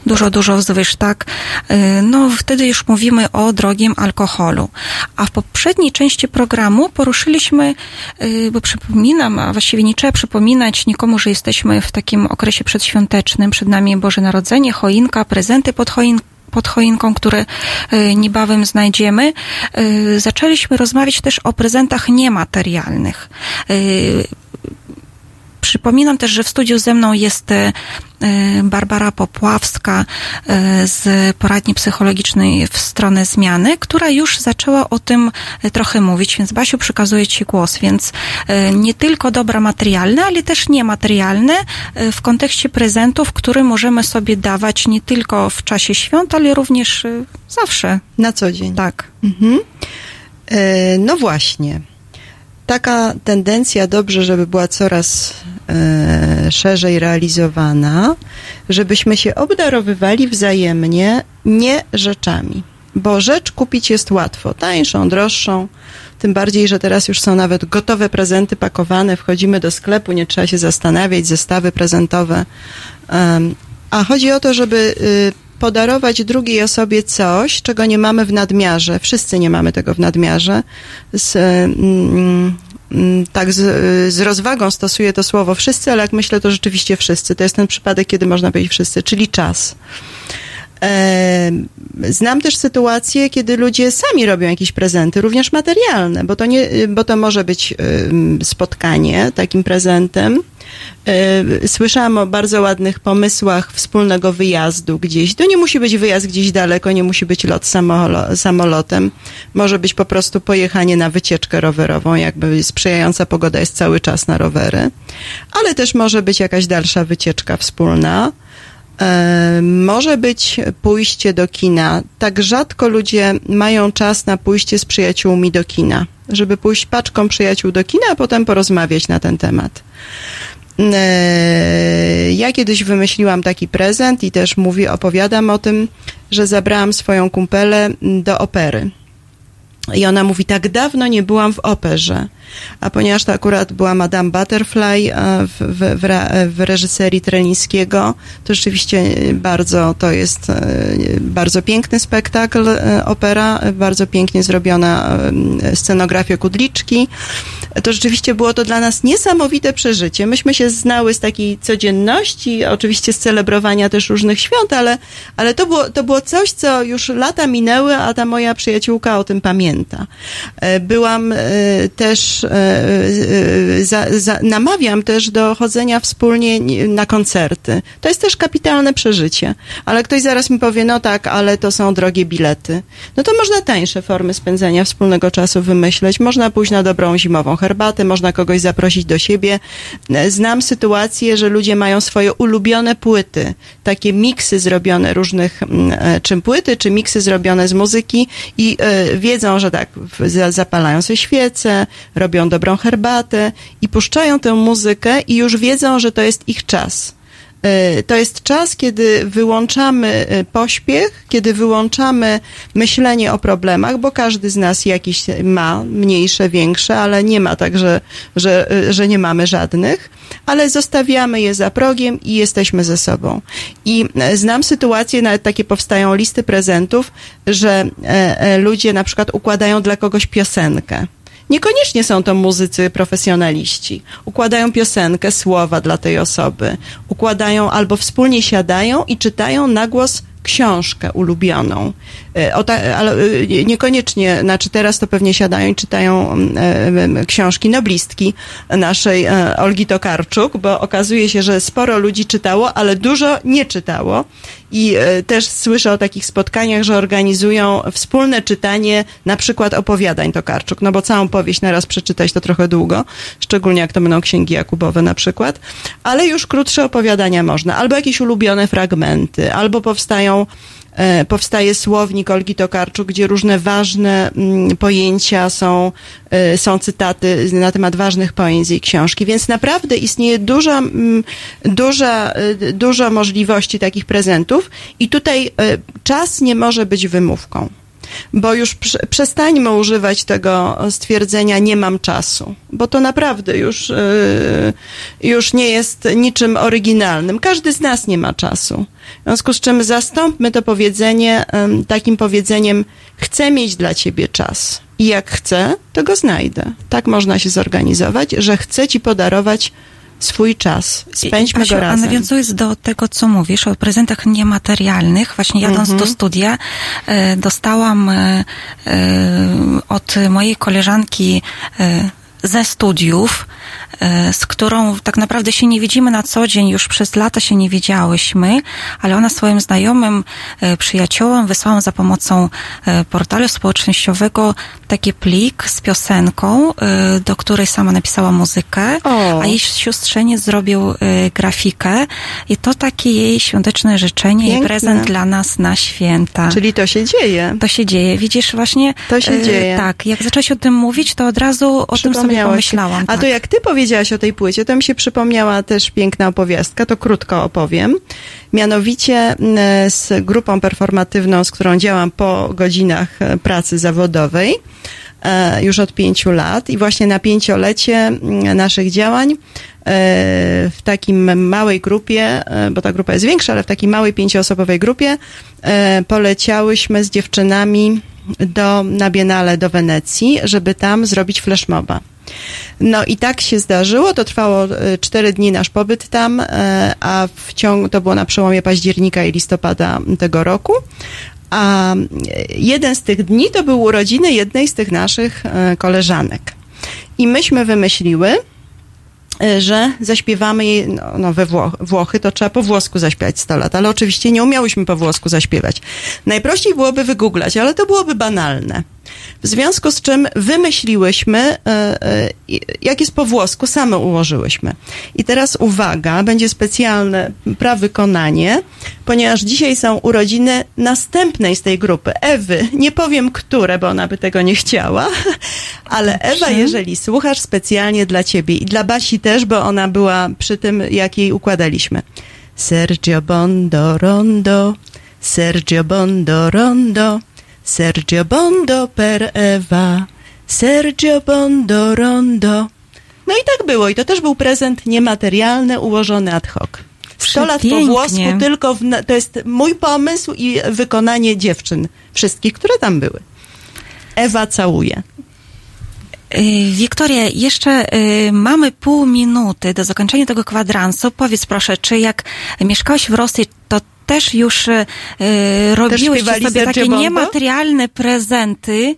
dużo, dużo wzwyż, tak? Y, No, wtedy już mówimy o drogim alkoholu. A w poprzedniej części programu poruszyliśmy, y, bo przypominam, a właściwie nie trzeba przypominać nikomu, że jesteśmy w takim okresie przedświątecznym, przed nami Boże Narodzenie, choinka, prezenty pod choinką pod choinką, które y, niebawem znajdziemy, zaczęliśmy rozmawiać też o prezentach niematerialnych. Przypominam też, że w studiu ze mną jest e, Barbara Popławska e, z poradni psychologicznej w stronę zmiany, która już zaczęła o tym e, trochę mówić, więc Basiu przekazuję Ci głos, więc e, nie tylko dobra materialne, ale też niematerialne e, w kontekście prezentów, które możemy sobie dawać nie tylko w czasie świąt, ale również e, zawsze. Na co dzień. Tak. Mhm. E, no właśnie. Taka tendencja dobrze, żeby była coraz e, szerzej realizowana, żebyśmy się obdarowywali wzajemnie nie rzeczami. Bo rzecz kupić jest łatwo, tańszą, droższą. Tym bardziej, że teraz już są nawet gotowe prezenty pakowane. Wchodzimy do sklepu, nie trzeba się zastanawiać, zestawy prezentowe. Em, a chodzi o to, żeby y, podarować drugiej osobie coś, czego nie mamy w nadmiarze. Wszyscy nie mamy tego w nadmiarze. Z, mm, mm, tak z, z rozwagą stosuję to słowo wszyscy, ale jak myślę, to rzeczywiście wszyscy. To jest ten przypadek, kiedy można powiedzieć wszyscy, czyli czas. Znam też sytuacje, kiedy ludzie sami robią jakieś prezenty, również materialne, bo to, nie, bo to może być spotkanie takim prezentem. Słyszałam o bardzo ładnych pomysłach wspólnego wyjazdu gdzieś. To nie musi być wyjazd gdzieś daleko, nie musi być lot samolo- samolotem. Może być po prostu pojechanie na wycieczkę rowerową, jakby sprzyjająca pogoda jest cały czas na rowery. Ale też może być jakaś dalsza wycieczka wspólna. E, Może być pójście do kina. Tak rzadko ludzie mają czas na pójście z przyjaciółmi do kina, żeby pójść paczką przyjaciół do kina, a potem porozmawiać na ten temat. E, Ja kiedyś wymyśliłam taki prezent i też mówię, opowiadam o tym, że zabrałam swoją kumpelę do opery. I ona mówi, tak dawno nie byłam w operze. A ponieważ to akurat była Madame Butterfly e, w, w, w, w reżyserii Trelińskiego, to rzeczywiście bardzo, to jest e, bardzo piękny spektakl, e, opera, bardzo pięknie zrobiona scenografia Kudliczki. To rzeczywiście było to dla nas niesamowite przeżycie. Myśmy się znały z takiej codzienności, oczywiście z celebrowania też różnych świąt, ale, ale to, było, to było coś, co już lata minęły, a ta moja przyjaciółka o tym pamięta. Byłam e, e, e, za, za, namawiam też do chodzenia wspólnie nie- na koncerty. To jest też kapitalne przeżycie. Ale ktoś zaraz mi powie, no tak, ale to są drogie bilety. No to można tańsze formy spędzania wspólnego czasu wymyśleć. Można pójść na dobrą zimową herbatę, można kogoś zaprosić do siebie. Znam sytuację, że ludzie mają swoje ulubione płyty, takie miksy zrobione różnych, mm, e, czym płyty, czy miksy zrobione z muzyki i wiedzą, że tak, zapalają sobie świece, robią robią dobrą herbatę i puszczają tę muzykę i już wiedzą, że to jest ich czas. Y, To jest czas, kiedy wyłączamy y, pośpiech, kiedy wyłączamy myślenie o problemach, bo każdy z nas jakiś ma, mniejsze, większe, ale nie ma tak, że, że, y, że nie mamy żadnych, ale zostawiamy je za progiem i jesteśmy ze sobą. I e, znam sytuacje, nawet takie powstają listy prezentów, że e, e, ludzie na przykład układają dla kogoś piosenkę. Niekoniecznie są to muzycy profesjonaliści. Układają piosenkę, słowa dla tej osoby. Układają albo wspólnie siadają i czytają na głos książkę ulubioną. E, ta, ale e, niekoniecznie, znaczy teraz to pewnie siadają i czytają mm, e, książki noblistki naszej Olgi Tokarczuk, bo okazuje się, że sporo ludzi czytało, ale dużo nie czytało. I też słyszę o takich spotkaniach, że organizują wspólne czytanie na przykład opowiadań Tokarczuk, no bo całą powieść naraz przeczytać to trochę długo, szczególnie jak to będą księgi Jakubowe na przykład, ale już krótsze opowiadania można, albo jakieś ulubione fragmenty, albo powstają e, powstaje słownik Olgi Tokarczuk, gdzie różne ważne mm, pojęcia są, e, są cytaty na temat ważnych pojęć z jej książki, więc naprawdę istnieje duża, mm, duża, e, dużo możliwości takich prezentów i tutaj czas nie może być wymówką. Bo już prze- przestańmy używać tego stwierdzenia nie mam czasu, bo to naprawdę już, już nie jest niczym oryginalnym. Każdy z nas nie ma czasu. W związku z czym zastąpmy to powiedzenie takim powiedzeniem chcę mieć dla ciebie czas i jak chcę, to go znajdę. Tak można się zorganizować, że chcę ci podarować swój czas. Spędźmy Asiu, go A razem. nawiązując do tego, co mówisz o prezentach niematerialnych, właśnie jadąc Mhm. do studia, e, dostałam e, e, od mojej koleżanki e, ze studiów, z którą tak naprawdę się nie widzimy na co dzień, już przez lata się nie widziałyśmy, ale ona swoim znajomym, e, przyjaciołom wysłała za pomocą e, portalu społecznościowego taki plik z piosenką, e, do której sama napisała muzykę, O. a jej siostrzeniec zrobił e, grafikę i to takie jej świąteczne życzenie Piękne. i prezent dla nas na święta. Czyli to się dzieje. To się dzieje. Widzisz, właśnie. To się e, dzieje. Tak, jak zaczęłaś o tym mówić, to od razu o tym sobie pomyślałam. A tak. to jak ty powiedziałaś o tej płycie, to mi się przypomniała też piękna opowiastka, to krótko opowiem. Mianowicie m, z grupą performatywną, z którą działam po godzinach e, pracy zawodowej, e, już od pięciu lat i właśnie na pięciolecie m, naszych działań e, w takim małej grupie, bo ta grupa jest większa, ale w takiej małej pięcioosobowej grupie poleciałyśmy z dziewczynami do, na Biennale do Wenecji, żeby tam zrobić flashmoba. No i tak się zdarzyło, to trwało e, cztery dni nasz pobyt tam, e, a w ciągu, to było na przełomie października i listopada tego roku. A e, jeden z tych dni to był urodziny jednej z tych naszych e, koleżanek. I myśmy wymyśliły, e, że zaśpiewamy jej, no, no we Wło- Włochy, to trzeba po włosku zaśpiewać 100 lat, ale oczywiście nie umiałyśmy po włosku zaśpiewać. Najprościej byłoby wygooglać, ale to byłoby banalne. W związku z czym wymyśliłyśmy, e, e, jak jest po włosku, same ułożyłyśmy. I teraz uwaga, będzie specjalne prawykonanie, ponieważ dzisiaj są urodziny następnej z tej grupy, Ewy. Nie powiem które, bo ona by tego nie chciała, *laughs* ale Ewa, jeżeli słuchasz, specjalnie dla ciebie i dla Basi też, bo ona była przy tym, jak jej układaliśmy. Sergio Bondo Rondo, Sergio Bondo Rondo, Sergio Bondo per Ewa, Sergio Bondo Rondo. No i tak było. I to też był prezent niematerialny, ułożony ad hoc. 100 lat po włosku, tylko w, to jest mój pomysł i wykonanie dziewczyn, wszystkich, które tam były. Ewa całuje. Y, Wiktoria, jeszcze y, mamy pół minuty do zakończenia tego kwadransu. Powiedz proszę, czy jak mieszkałaś w Rosji, to też już y, robiłeś śpiewali sobie takie niematerialne prezenty?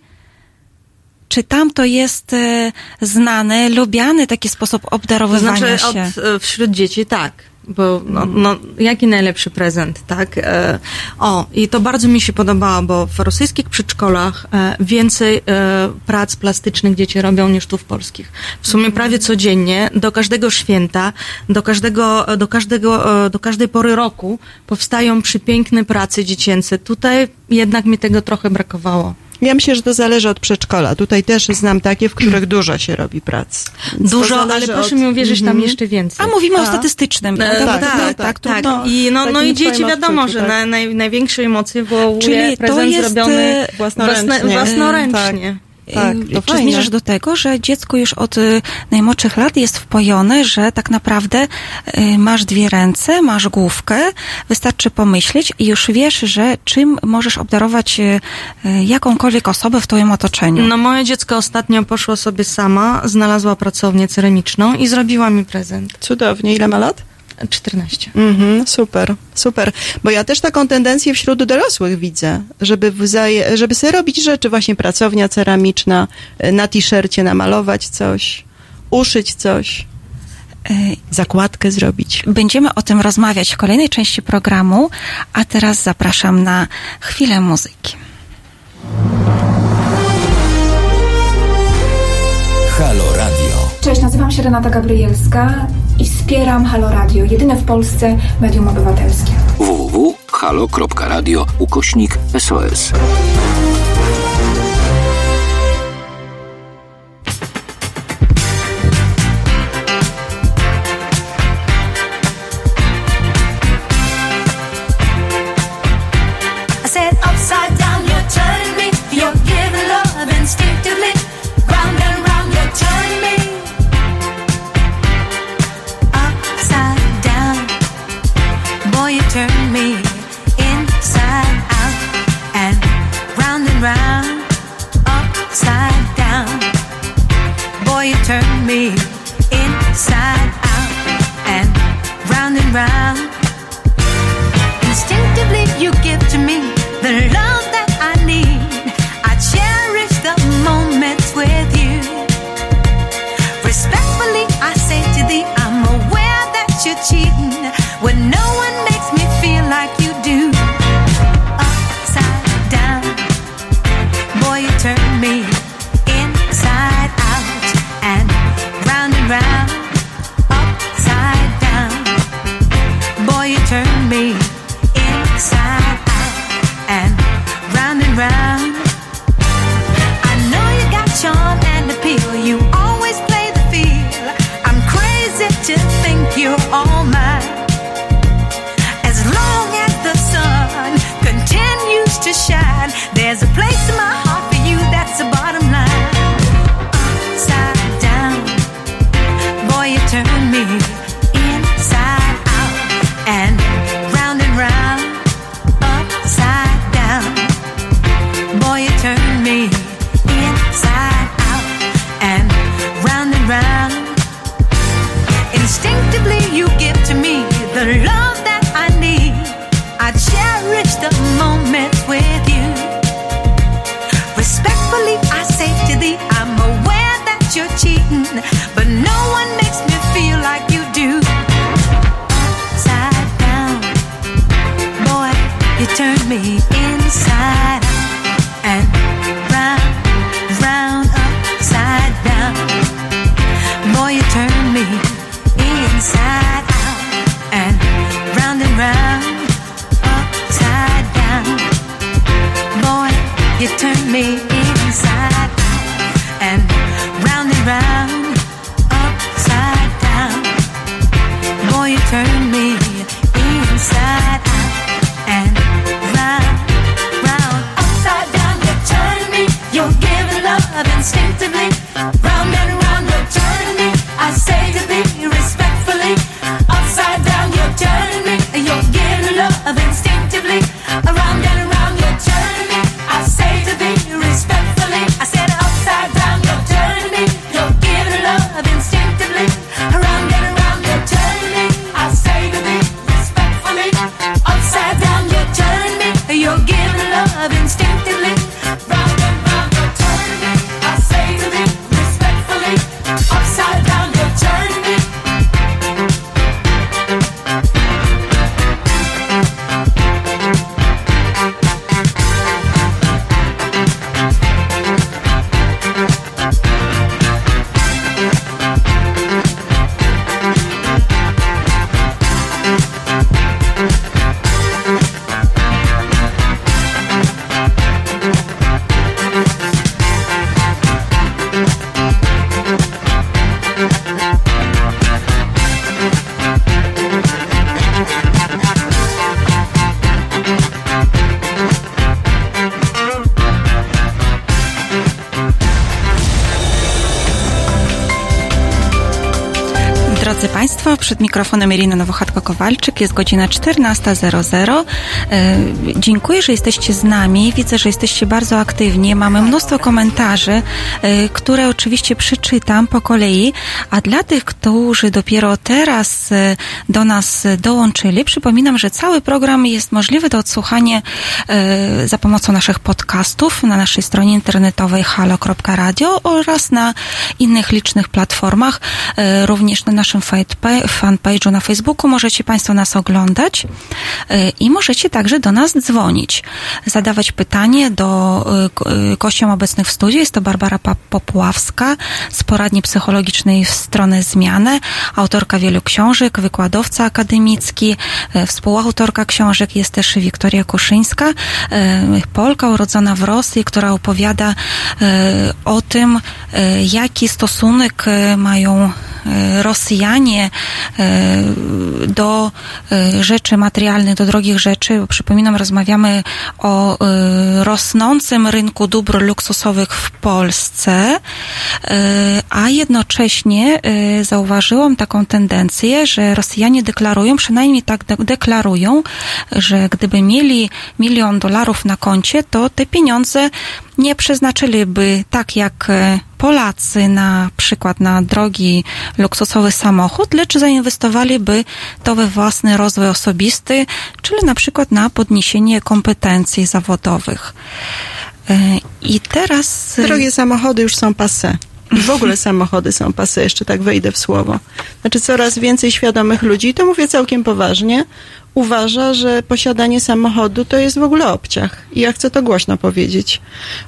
Czy tam to jest y, znane, lubiany taki sposób To obdarowywania znaczy się? od, e, wśród dzieci tak. Bo no, no, jaki najlepszy prezent, tak? E, o, i to bardzo mi się podobało, bo w rosyjskich przedszkolach e, więcej e, prac plastycznych dzieci robią niż tu w polskich. W sumie prawie codziennie, do każdego święta, do każdego, do każdego, e, do każdej pory roku powstają przepiękne prace dziecięce. Tutaj jednak mi tego trochę brakowało. Ja myślę, że to zależy od przedszkola. Tutaj też znam takie, w których dużo się robi prac. Więc to Dużo, ale proszę od- mi uwierzyć, tam Mhm. jeszcze więcej. A mówimy o A. statystycznym. E, prawda? tak, tak, tak, tak, I, no, no i dzieci wiadomo, że na, naj, największe emocje wywołuje Czyli to prezent jest, zrobiony e, własnoręcznie. własne- własnoręcznie. Tak, to Czy zmierzasz do tego, że dziecko już od y, najmłodszych lat jest wpojone, że tak naprawdę y, masz dwie ręce, masz główkę, wystarczy pomyśleć i już wiesz, że czym możesz obdarować y, jakąkolwiek osobę w twoim otoczeniu? No moje dziecko ostatnio poszło sobie sama, znalazła pracownię ceramiczną i zrobiła mi prezent. Cudownie. Ile ma lat? 14. Mhm, super, super. Bo ja też taką tendencję wśród dorosłych widzę, żeby, wzaje, żeby sobie robić rzeczy, właśnie pracownia ceramiczna, y, na t-shircie namalować coś, uszyć coś, Y, zakładkę zrobić. Będziemy o tym rozmawiać w kolejnej części programu, a teraz zapraszam na chwilę muzyki. Halo Radio. Cześć, nazywam się Renata Gabrielska i wspieram Halo Radio, jedyne w Polsce medium obywatelskie. www.halo.radio ukośnik SOS. Mikrofonem Irina Nowochatko-Kowalczyk, jest godzina 14.00. E, Dziękuję, że jesteście z nami. Widzę, że jesteście bardzo aktywni. Mamy mnóstwo komentarzy, e, które oczywiście przeczytam po kolei. A dla tych, którzy dopiero teraz e, do nas dołączyli, przypominam, że cały program jest możliwy do odsłuchania za pomocą naszych podcastów na naszej stronie internetowej halo.radio oraz na innych licznych platformach, również na naszym fanpage'u na Facebooku możecie Państwo nas oglądać e, i możecie także do nas dzwonić, zadawać pytanie do ko- e, gościom obecnych w studiu. Jest to Barbara Popławska z poradni psychologicznej w stronę zmianę, autorka wielu książek, wykładowca akademicki, współautorka książek jest też Wiktoria Kuszyńska, Polka urodzona w Rosji, która opowiada o tym, jaki stosunek mają Rosjanie do e, rzeczy materialnych, do drogich rzeczy. Przypominam, rozmawiamy o e, rosnącym rynku dóbr luksusowych w Polsce, e, a jednocześnie zauważyłam taką tendencję, że Rosjanie deklarują, przynajmniej tak de- deklarują, że gdyby mieli milion dolarów na koncie, to te pieniądze nie przeznaczyliby tak jak e, Polacy na przykład na drogi luksusowy samochód, lecz zainwestowaliby to we własny rozwój osobisty, czyli na przykład na podniesienie kompetencji zawodowych. E, I teraz... e, Drogie samochody już są passe. I w ogóle samochody są passe, jeszcze tak wejdę w słowo. Znaczy coraz więcej świadomych ludzi, i to mówię całkiem poważnie, uważa, że posiadanie samochodu to jest w ogóle obciach. I ja chcę to głośno powiedzieć,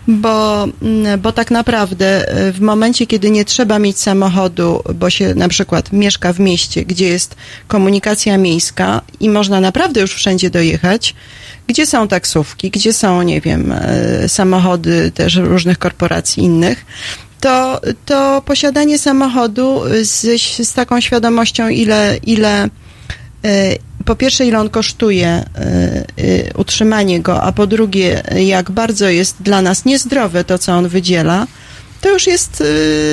bo, mm, bo tak naprawdę e, w momencie, kiedy nie trzeba mieć samochodu, bo się na przykład mieszka w mieście, gdzie jest komunikacja miejska i można naprawdę już wszędzie dojechać, gdzie są taksówki, gdzie są, nie wiem, e, samochody też różnych korporacji innych, to, to posiadanie samochodu z, z taką świadomością, ile, ile e, po pierwsze, ile on kosztuje e, e, utrzymanie go, a po drugie, jak bardzo jest dla nas niezdrowe to, co on wydziela, to już jest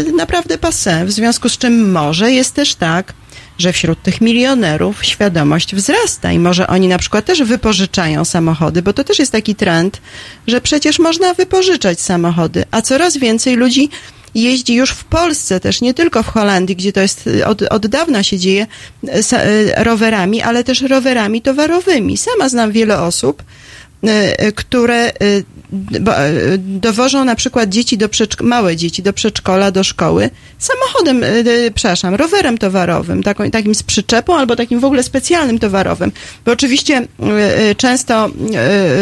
e, naprawdę passé. W związku z czym może jest też tak, że wśród tych milionerów świadomość wzrasta i może oni na przykład też wypożyczają samochody, bo to też jest taki trend, że przecież można wypożyczać samochody, a coraz więcej ludzi jeździ już w Polsce, też nie tylko w Holandii, gdzie to jest y, od, od dawna się dzieje, y, y, rowerami, ale też rowerami towarowymi. Sama znam wiele osób, które bo, y, dowożą na przykład dzieci do małe dzieci do przedszkola, do szkoły samochodem, y, y, przepraszam, rowerem towarowym, taką, takim z przyczepą albo takim w ogóle specjalnym towarowym. Bo oczywiście często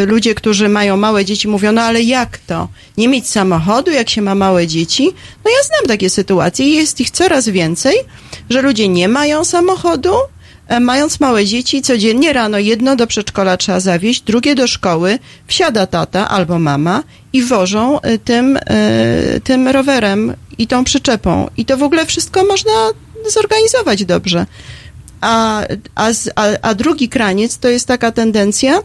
ludzie, którzy mają małe dzieci mówią, no ale jak to? Nie mieć samochodu, jak się ma małe dzieci? No ja znam takie sytuacje i jest ich coraz więcej, że ludzie nie mają samochodu, E, Mając małe dzieci, codziennie rano jedno do przedszkola trzeba zawieźć, drugie do szkoły, wsiada tata albo mama i wożą e, tym, e, tym rowerem i tą przyczepą. I to w ogóle wszystko można zorganizować dobrze. A, a, a drugi kraniec to jest taka tendencja,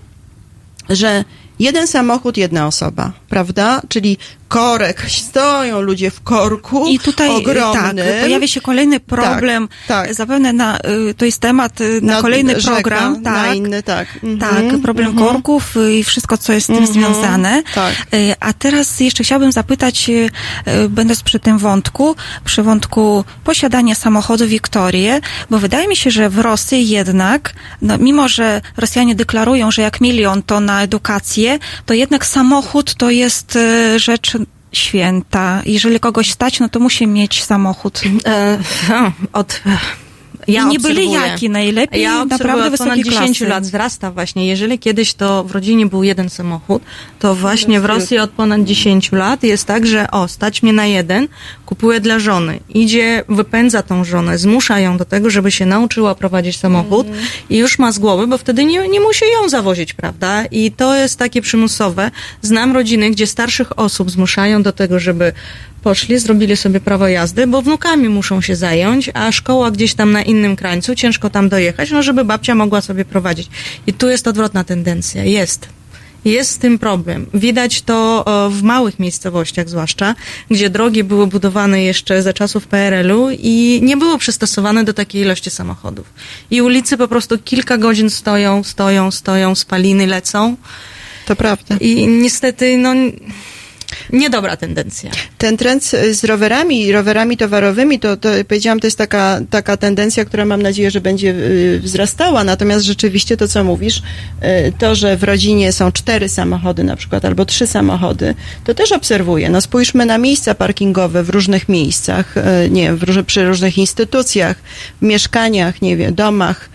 że jeden samochód, jedna osoba, prawda? Czyli korek, stoją ludzie w korku I tutaj ogromnym. tak, pojawia się kolejny problem. tak. Zapewne na, y, to jest temat y, na, Na kolejny rzeka, program. na tak. inny, tak. Mhm, Tak, problem mhm. korków i wszystko, co jest z tym Mhm, związane. tak. Y, A teraz jeszcze chciałabym zapytać, będąc przy tym wątku, przy wątku posiadania samochodu Wiktorię, bo wydaje mi się, że w Rosji jednak, no, mimo że Rosjanie deklarują, że jak milion to na edukację, to jednak samochód to jest rzecz święta. Jeżeli kogoś stać, no to musi mieć samochód. E, od, ja I nie obserwuję. jaki najlepiej, Ja naprawdę od ponad wysokiej 10 klasy. lat wzrasta właśnie. Jeżeli kiedyś to w rodzinie był jeden samochód, to właśnie w Rosji od ponad 10 lat jest tak, że o, stać mnie na jeden, kupuję dla żony. Idzie, wypędza tą żonę, zmusza ją do tego, żeby się nauczyła prowadzić samochód i już ma z głowy, bo wtedy nie, nie musi ją zawozić, prawda? I to jest takie przymusowe. Znam rodziny, gdzie starszych osób zmuszają do tego, żeby poszli, zrobili sobie prawo jazdy, bo wnukami muszą się zająć, a szkoła gdzieś tam na innym krańcu, ciężko tam dojechać, no żeby babcia mogła sobie prowadzić. I tu jest odwrotna tendencja. Jest. Jest z tym problem. Widać to w małych miejscowościach zwłaszcza, gdzie drogi były budowane jeszcze za czasów PRL-u i nie było przystosowane do takiej ilości samochodów. I ulicy po prostu kilka godzin stoją, stoją, stoją, spaliny lecą. To prawda. I niestety, no, niedobra tendencja. Ten trend z rowerami rowerami towarowymi, to, to powiedziałam, to jest taka, taka tendencja, która mam nadzieję, że będzie y, wzrastała. Natomiast rzeczywiście to, co mówisz, y, to, że w rodzinie są cztery samochody na przykład, albo trzy samochody, to też obserwuję. No spójrzmy na miejsca parkingowe w różnych miejscach, y, nie wiem, przy różnych instytucjach, w mieszkaniach, nie wiem, domach,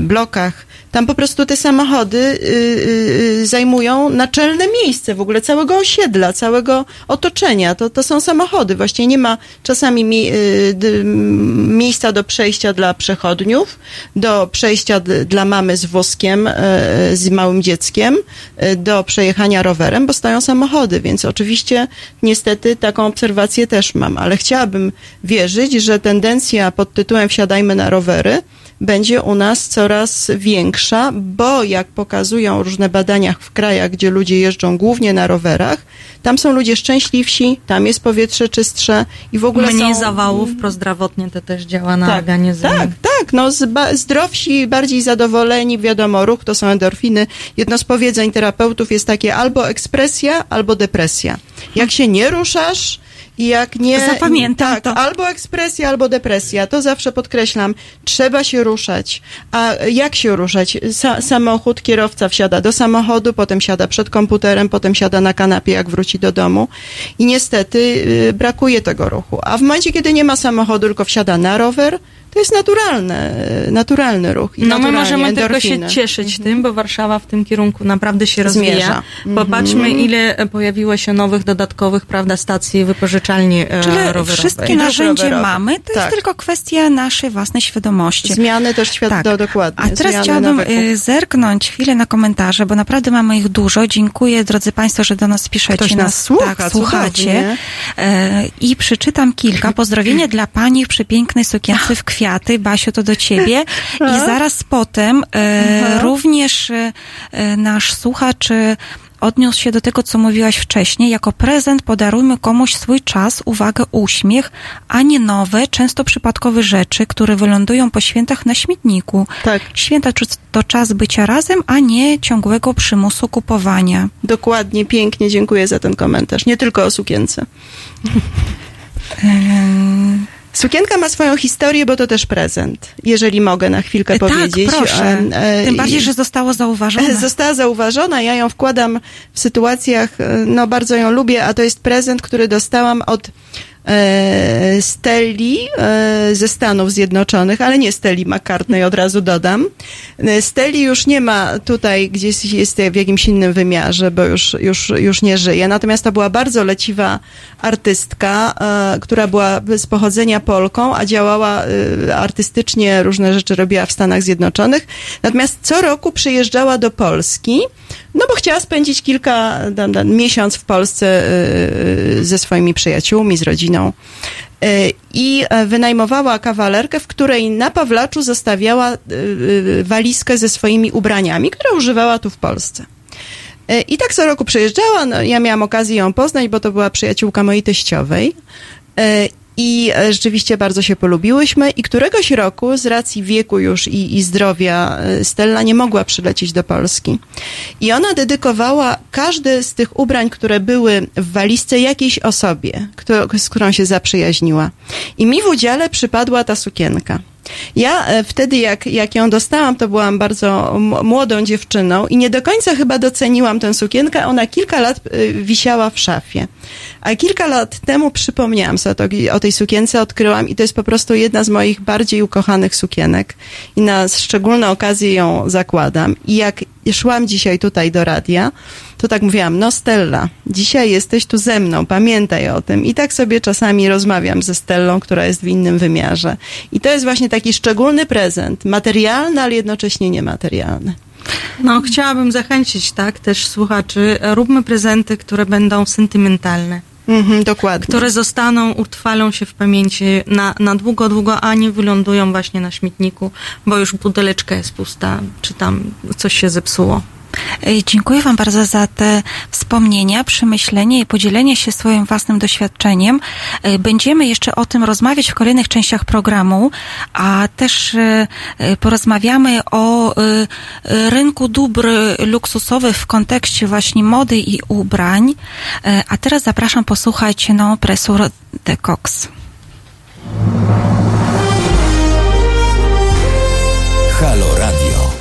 blokach. Tam po prostu te samochody y, y, y, zajmują naczelne miejsce w ogóle całego osiedla, całego otoczenia. To, to są samochody. Właściwie nie ma czasami mi, y, miejsca do przejścia dla przechodniów, do przejścia dla mamy z wózkiem, y, z małym dzieckiem, y, do przejechania rowerem, bo stoją samochody. Więc oczywiście niestety taką obserwację też mam, ale chciałabym wierzyć, że tendencja pod tytułem wsiadajmy na rowery będzie u nas coraz większa, bo jak pokazują różne badania w krajach, gdzie ludzie jeżdżą głównie na rowerach, tam są ludzie szczęśliwsi, tam jest powietrze czystsze i w ogóle Mniej są... zawałów prozdrowotnie to też działa na Tak, organizm. Tak, tak, no zdrowsi, bardziej zadowoleni, wiadomo, ruch to są endorfiny. Jedno z powiedzeń terapeutów jest takie albo ekspresja, albo depresja. Jak się nie ruszasz i jak nie... Zapamiętam tak, albo ekspresja, albo depresja, to zawsze podkreślam, trzeba się ruszać. A jak się ruszać? Sa- samochód, kierowca wsiada do samochodu, potem siada przed komputerem, potem siada na kanapie, jak wróci do domu i niestety y, brakuje tego ruchu. A w momencie, kiedy nie ma samochodu, tylko wsiada na rower, to jest naturalne, y, naturalny ruch. I No my możemy tylko się endorfiny. cieszyć tym, bo Warszawa w tym kierunku naprawdę się Zmierza. rozwija. Popatrzmy, Mhm. ile e, pojawiło się nowych, dodatkowych, prawda, stacji wypożyczalni e, Czyli rowerowej. wszystkie narzędzie rowerowe. mamy, to Tak. jest tylko kwestia naszej własnej świadomości. Zmiany też świat, Tak. do, dokładnie. A teraz zmiany chciałabym nawyków. zerknąć chwilę na komentarze, bo naprawdę mamy ich dużo. Dziękuję, drodzy Państwo, że do nas piszecie. Ktoś nas słucha, tak, słuchacie. cudownie. E, I przeczytam kilka. Pozdrowienia dla Pani w przepięknej sukience w kwiaty. Basiu, to do Ciebie. I *laughs* zaraz potem e, również e, e, nasz słuchacz e, odniósł się do tego, co mówiłaś wcześniej. Jako prezent podarujmy komuś swój czas, uwagę, uśmiech, a nie nowe, często przypadkowe rzeczy, które wylądują po świętach na śmietniku. Tak. Święta to- to czas bycia razem, a nie ciągłego przymusu kupowania. Dokładnie, pięknie, dziękuję za ten komentarz. Nie tylko o sukience. Sukienka ma swoją historię, bo to też prezent, jeżeli mogę na chwilkę E, tak, powiedzieć. proszę. E, Tym bardziej, że zostało zauważone. *laughs* Została zauważona, ja ją wkładam w sytuacjach, e, no bardzo ją lubię, a to jest prezent, który dostałam od Stelli e, ze Stanów Zjednoczonych, ale nie Stelli McCartney, od razu dodam. E, Stelli już nie ma tutaj, gdzieś jest w jakimś innym wymiarze, bo już, już, już nie żyje. Natomiast to była bardzo leciwa artystka, e, która była z pochodzenia Polką, a działała e, artystycznie, różne rzeczy robiła w Stanach Zjednoczonych. Natomiast co roku przyjeżdżała do Polski, no bo chciała spędzić kilka, miesiąc w Polsce ze swoimi przyjaciółmi, z rodziną. Y, I e, wynajmowała kawalerkę, w której na Pawlaczu zostawiała y, walizkę ze swoimi ubraniami, które używała tu w Polsce. I tak co roku przyjeżdżała, no, ja miałam okazję ją poznać, bo to była przyjaciółka mojej teściowej. I e, rzeczywiście bardzo się polubiłyśmy i któregoś roku z racji wieku już i, i zdrowia e, Stella nie mogła przylecieć do Polski. I ona dedykowała każde z tych ubrań, które były w walizce jakiejś osobie, kto, z którą się zaprzyjaźniła. I mi w udziale przypadła ta sukienka. Ja e, wtedy, jak, jak ją dostałam, to byłam bardzo młodą dziewczyną i nie do końca chyba doceniłam tę sukienkę. Ona kilka lat e, wisiała w szafie. A kilka lat temu przypomniałam sobie o tej sukience, odkryłam i to jest po prostu jedna z moich bardziej ukochanych sukienek. I na szczególne okazje ją zakładam. I jak szłam dzisiaj tutaj do radia, to tak mówiłam, no Stella, dzisiaj jesteś tu ze mną, pamiętaj o tym. I tak sobie czasami rozmawiam ze Stellą, która jest w innym wymiarze. I to jest właśnie taki szczególny prezent, materialny, ale jednocześnie niematerialny. No, chciałabym zachęcić, tak, też słuchaczy, róbmy prezenty, które będą sentymentalne. Mhm, dokładnie. Które zostaną, utrwalą się w pamięci na, na długo, długo, a nie wylądują właśnie na śmietniku, bo już buteleczka jest pusta, czy tam coś się zepsuło. Y, Dziękuję Wam bardzo za te wspomnienia, przemyślenia i podzielenie się swoim własnym doświadczeniem. Y, Będziemy jeszcze o tym rozmawiać w kolejnych częściach programu, a też y, porozmawiamy o rynku dóbr luksusowych w kontekście właśnie mody i ubrań. A teraz zapraszam posłuchać No Presur de Cox.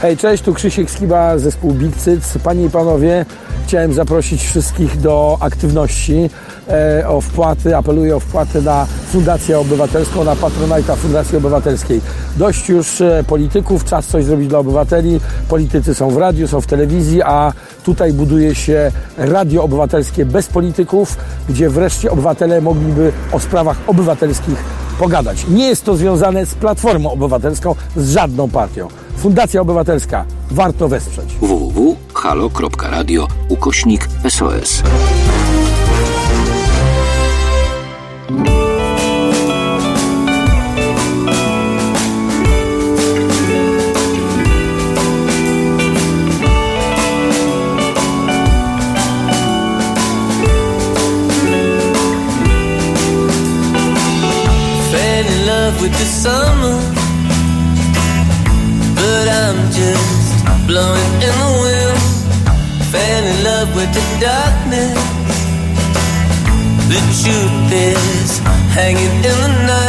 Hej, cześć, tu Krzysiek Skiba, zespół Big Cyc. Panie i panowie, chciałem zaprosić wszystkich do aktywności, e, o wpłaty, apeluję o wpłaty na Fundację Obywatelską, na Patronajta Fundacji Obywatelskiej. Dość już e, polityków, czas coś zrobić dla obywateli. Politycy są w radiu, są w telewizji, a tutaj buduje się radio obywatelskie bez polityków, gdzie wreszcie obywatele mogliby o sprawach obywatelskich pogadać. Nie jest to związane z Platformą Obywatelską, z żadną partią. Fundacja Obywatelska. Warto wesprzeć. www.halo.radio ukośnik SOS. Darkness. The truth is hanging in the night,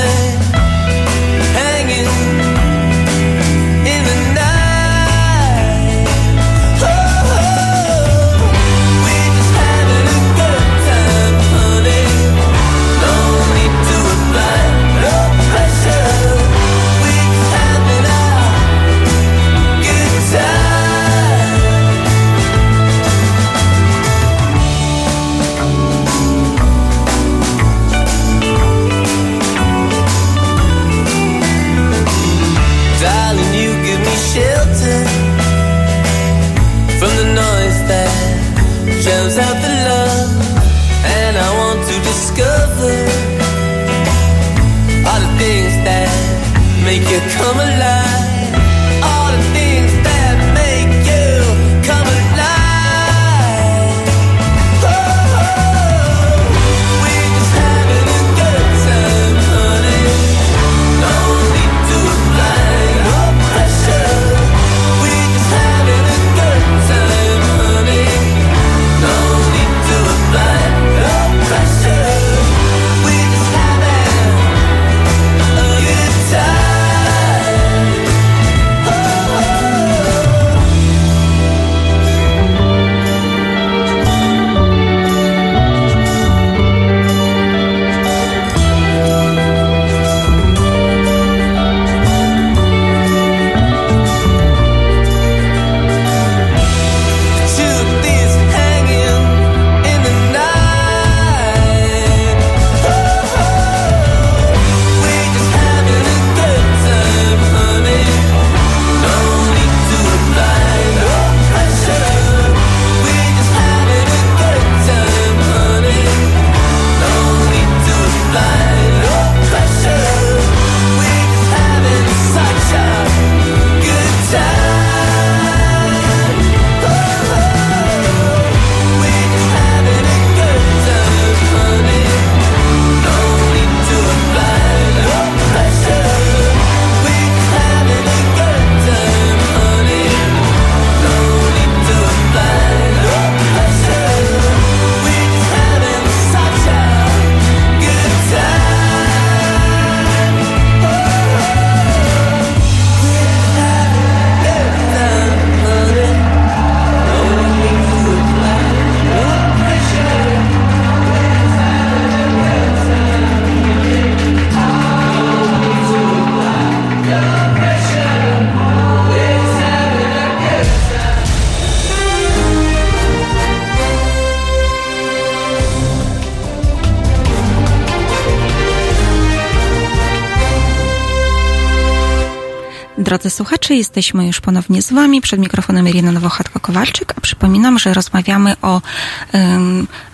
Drodzy słuchacze, jesteśmy już ponownie z Wami. Przed mikrofonem Irina Nowochatko-Kowalczyk, a przypominam, że rozmawiamy o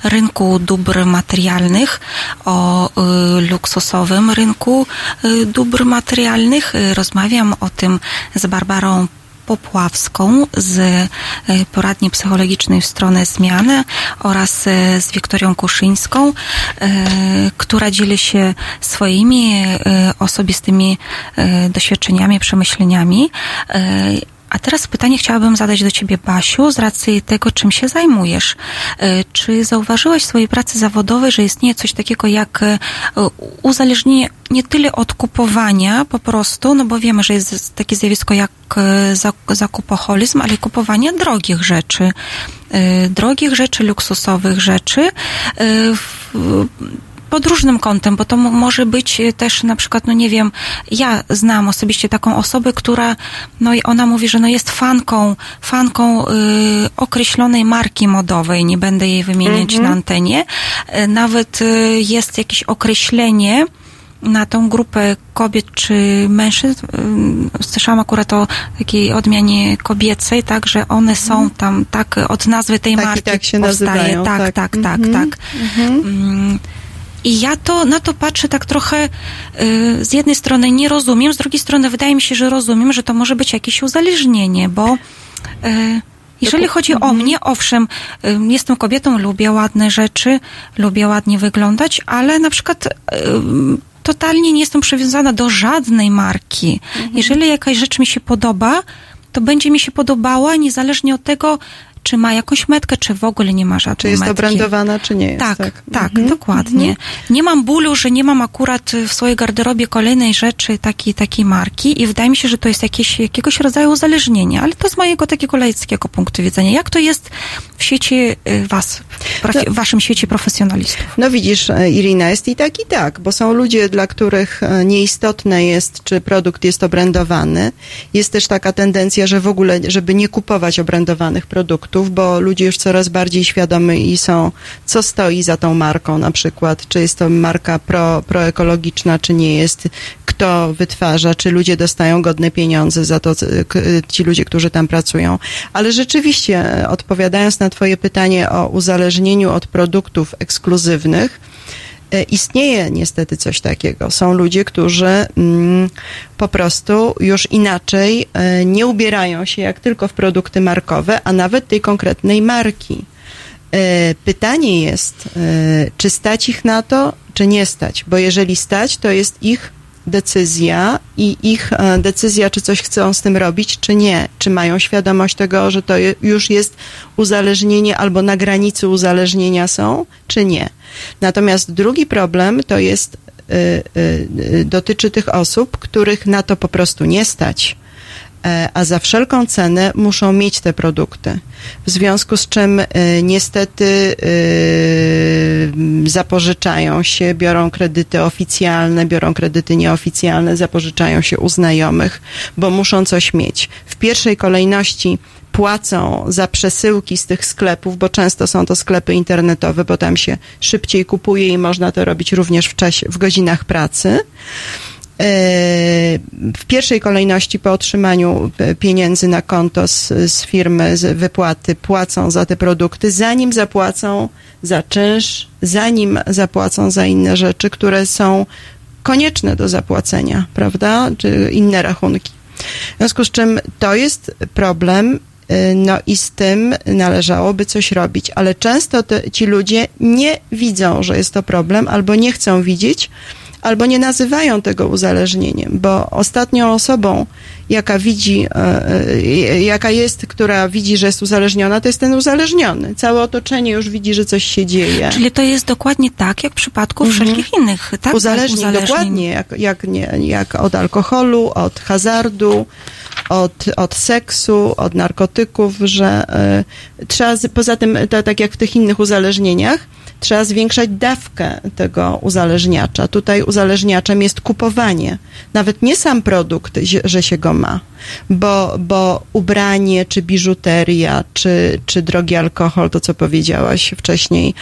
rynku dóbr materialnych, o y, luksusowym rynku y, dóbr materialnych. Y, rozmawiam o tym z Barbarą Popławską z e, poradni psychologicznej w stronę zmiany oraz e, z Wiktorią Kuszyńską, e, która dzieli się swoimi osobistymi doświadczeniami, przemyśleniami. A teraz pytanie chciałabym zadać do Ciebie, Basiu, z racji tego, czym się zajmujesz. E, Czy zauważyłaś w swojej pracy zawodowej, że istnieje coś takiego jak e, uzależnienie nie tyle od kupowania po prostu, no bo wiemy, że jest takie zjawisko jak e, zak- zakupoholizm, ale kupowania drogich rzeczy, drogich rzeczy, luksusowych rzeczy. E, pod różnym kątem, bo to mo- może być też na przykład, no nie wiem, ja znam osobiście taką osobę, która, no i ona mówi, że no jest fanką, fanką y, określonej marki modowej, nie będę jej wymieniać Mhm. na antenie. Y, Nawet y, jest jakieś określenie, na tą grupę kobiet czy mężczyzn, y, słyszałam akurat o takiej odmianie kobiecej, tak, że one są tam, tak, od nazwy tej marki tak się powstaje. nazywają, Tak, tak. tak, tak, Mhm, tak. Mm, I ja to, na to patrzę tak trochę y, z jednej strony nie rozumiem, z drugiej strony wydaje mi się, że rozumiem, że to może być jakieś uzależnienie, bo y, jeżeli chodzi o mnie, owszem, y, jestem kobietą, lubię ładne rzeczy, lubię ładnie wyglądać, ale na przykład y, totalnie nie jestem przywiązana do żadnej marki. Jeżeli jakaś rzecz mi się podoba, to będzie mi się podobała niezależnie od tego, czy ma jakąś metkę, czy w ogóle nie ma żadnej Czy jest metki. obrandowana, czy nie jest. Tak, tak. tak, Mhm. dokładnie. Nie mam bólu, że nie mam akurat w swojej garderobie kolejnej rzeczy takiej, takiej marki i wydaje mi się, że to jest jakieś, jakiegoś rodzaju uzależnienie, ale to z mojego takiego laickiego punktu widzenia. Jak to jest w sieci y, was, w profi- w waszym świecie profesjonalistów? No widzisz, e, Irina, jest i tak, i tak, bo są ludzie, dla których e, nieistotne jest, czy produkt jest obrędowany. Jest też taka tendencja, że w ogóle, żeby nie kupować obrędowanych produktów, bo ludzie już coraz bardziej świadomi są, co stoi za tą marką na przykład, czy jest to marka pro, proekologiczna, czy nie jest, kto wytwarza, czy ludzie dostają godne pieniądze za to, ci ludzie, którzy tam pracują. Ale rzeczywiście, e, odpowiadając na Twoje pytanie o uzależnieniu od produktów ekskluzywnych, istnieje niestety coś takiego. Są ludzie, którzy mm, po prostu już inaczej e, nie ubierają się jak tylko w produkty markowe, a nawet tej konkretnej marki. E, Pytanie jest, e, czy stać ich na to, czy nie stać, bo jeżeli stać, to jest ich decyzja i ich e, decyzja, czy coś chcą z tym robić, czy nie. Czy mają świadomość tego, że to już jest uzależnienie albo na granicy uzależnienia są, czy nie. Natomiast drugi problem to jest, y, y, dotyczy tych osób, których na to po prostu nie stać e, a za wszelką cenę muszą mieć te produkty. W związku z czym e, niestety e, zapożyczają się, biorą kredyty oficjalne, biorą kredyty nieoficjalne, zapożyczają się u znajomych, bo muszą coś mieć. W pierwszej kolejności płacą za przesyłki z tych sklepów, bo często są to sklepy internetowe, bo tam się szybciej kupuje i można to robić również w czasie, w godzinach pracy. E, w pierwszej kolejności po otrzymaniu e, pieniędzy na konto z, z firmy, z wypłaty, płacą za te produkty, zanim zapłacą za czynsz, zanim zapłacą za inne rzeczy, które są konieczne do zapłacenia, prawda? Czy inne rachunki. W związku z czym to jest problem, y, no i z tym należałoby coś robić, ale często te, ci ludzie nie widzą, że jest to problem, albo nie chcą widzieć, albo nie nazywają tego uzależnieniem, bo ostatnią osobą, jaka widzi, e, e, jaka jest, która widzi, że jest uzależniona, to jest ten uzależniony. Całe otoczenie już widzi, że coś się dzieje. Czyli to jest dokładnie tak, jak w przypadku Mhm. wszelkich innych, tak? Uzależnień, dokładnie, jak, jak, nie, jak od alkoholu, od hazardu, od, od seksu, od narkotyków, że y, trzeba, z, poza tym, to, tak jak w tych innych uzależnieniach, trzeba zwiększać dawkę tego uzależniacza. Tutaj uzależniaczem jest kupowanie. Nawet nie sam produkt, że się go ma, bo, bo ubranie, czy biżuteria, czy, czy drogi alkohol, to co powiedziałaś wcześniej,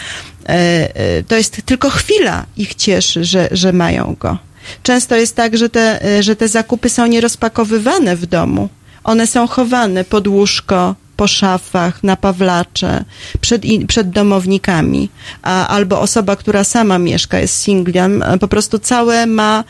e, e, to jest tylko chwila ich cieszy, że, że mają go. Często jest tak, że te, e, że te zakupy są nierozpakowywane w domu. One są chowane pod łóżko, po szafach, na pawlacze, przed, przed domownikami. A, albo osoba, która sama mieszka, jest singlem, e, po prostu całe ma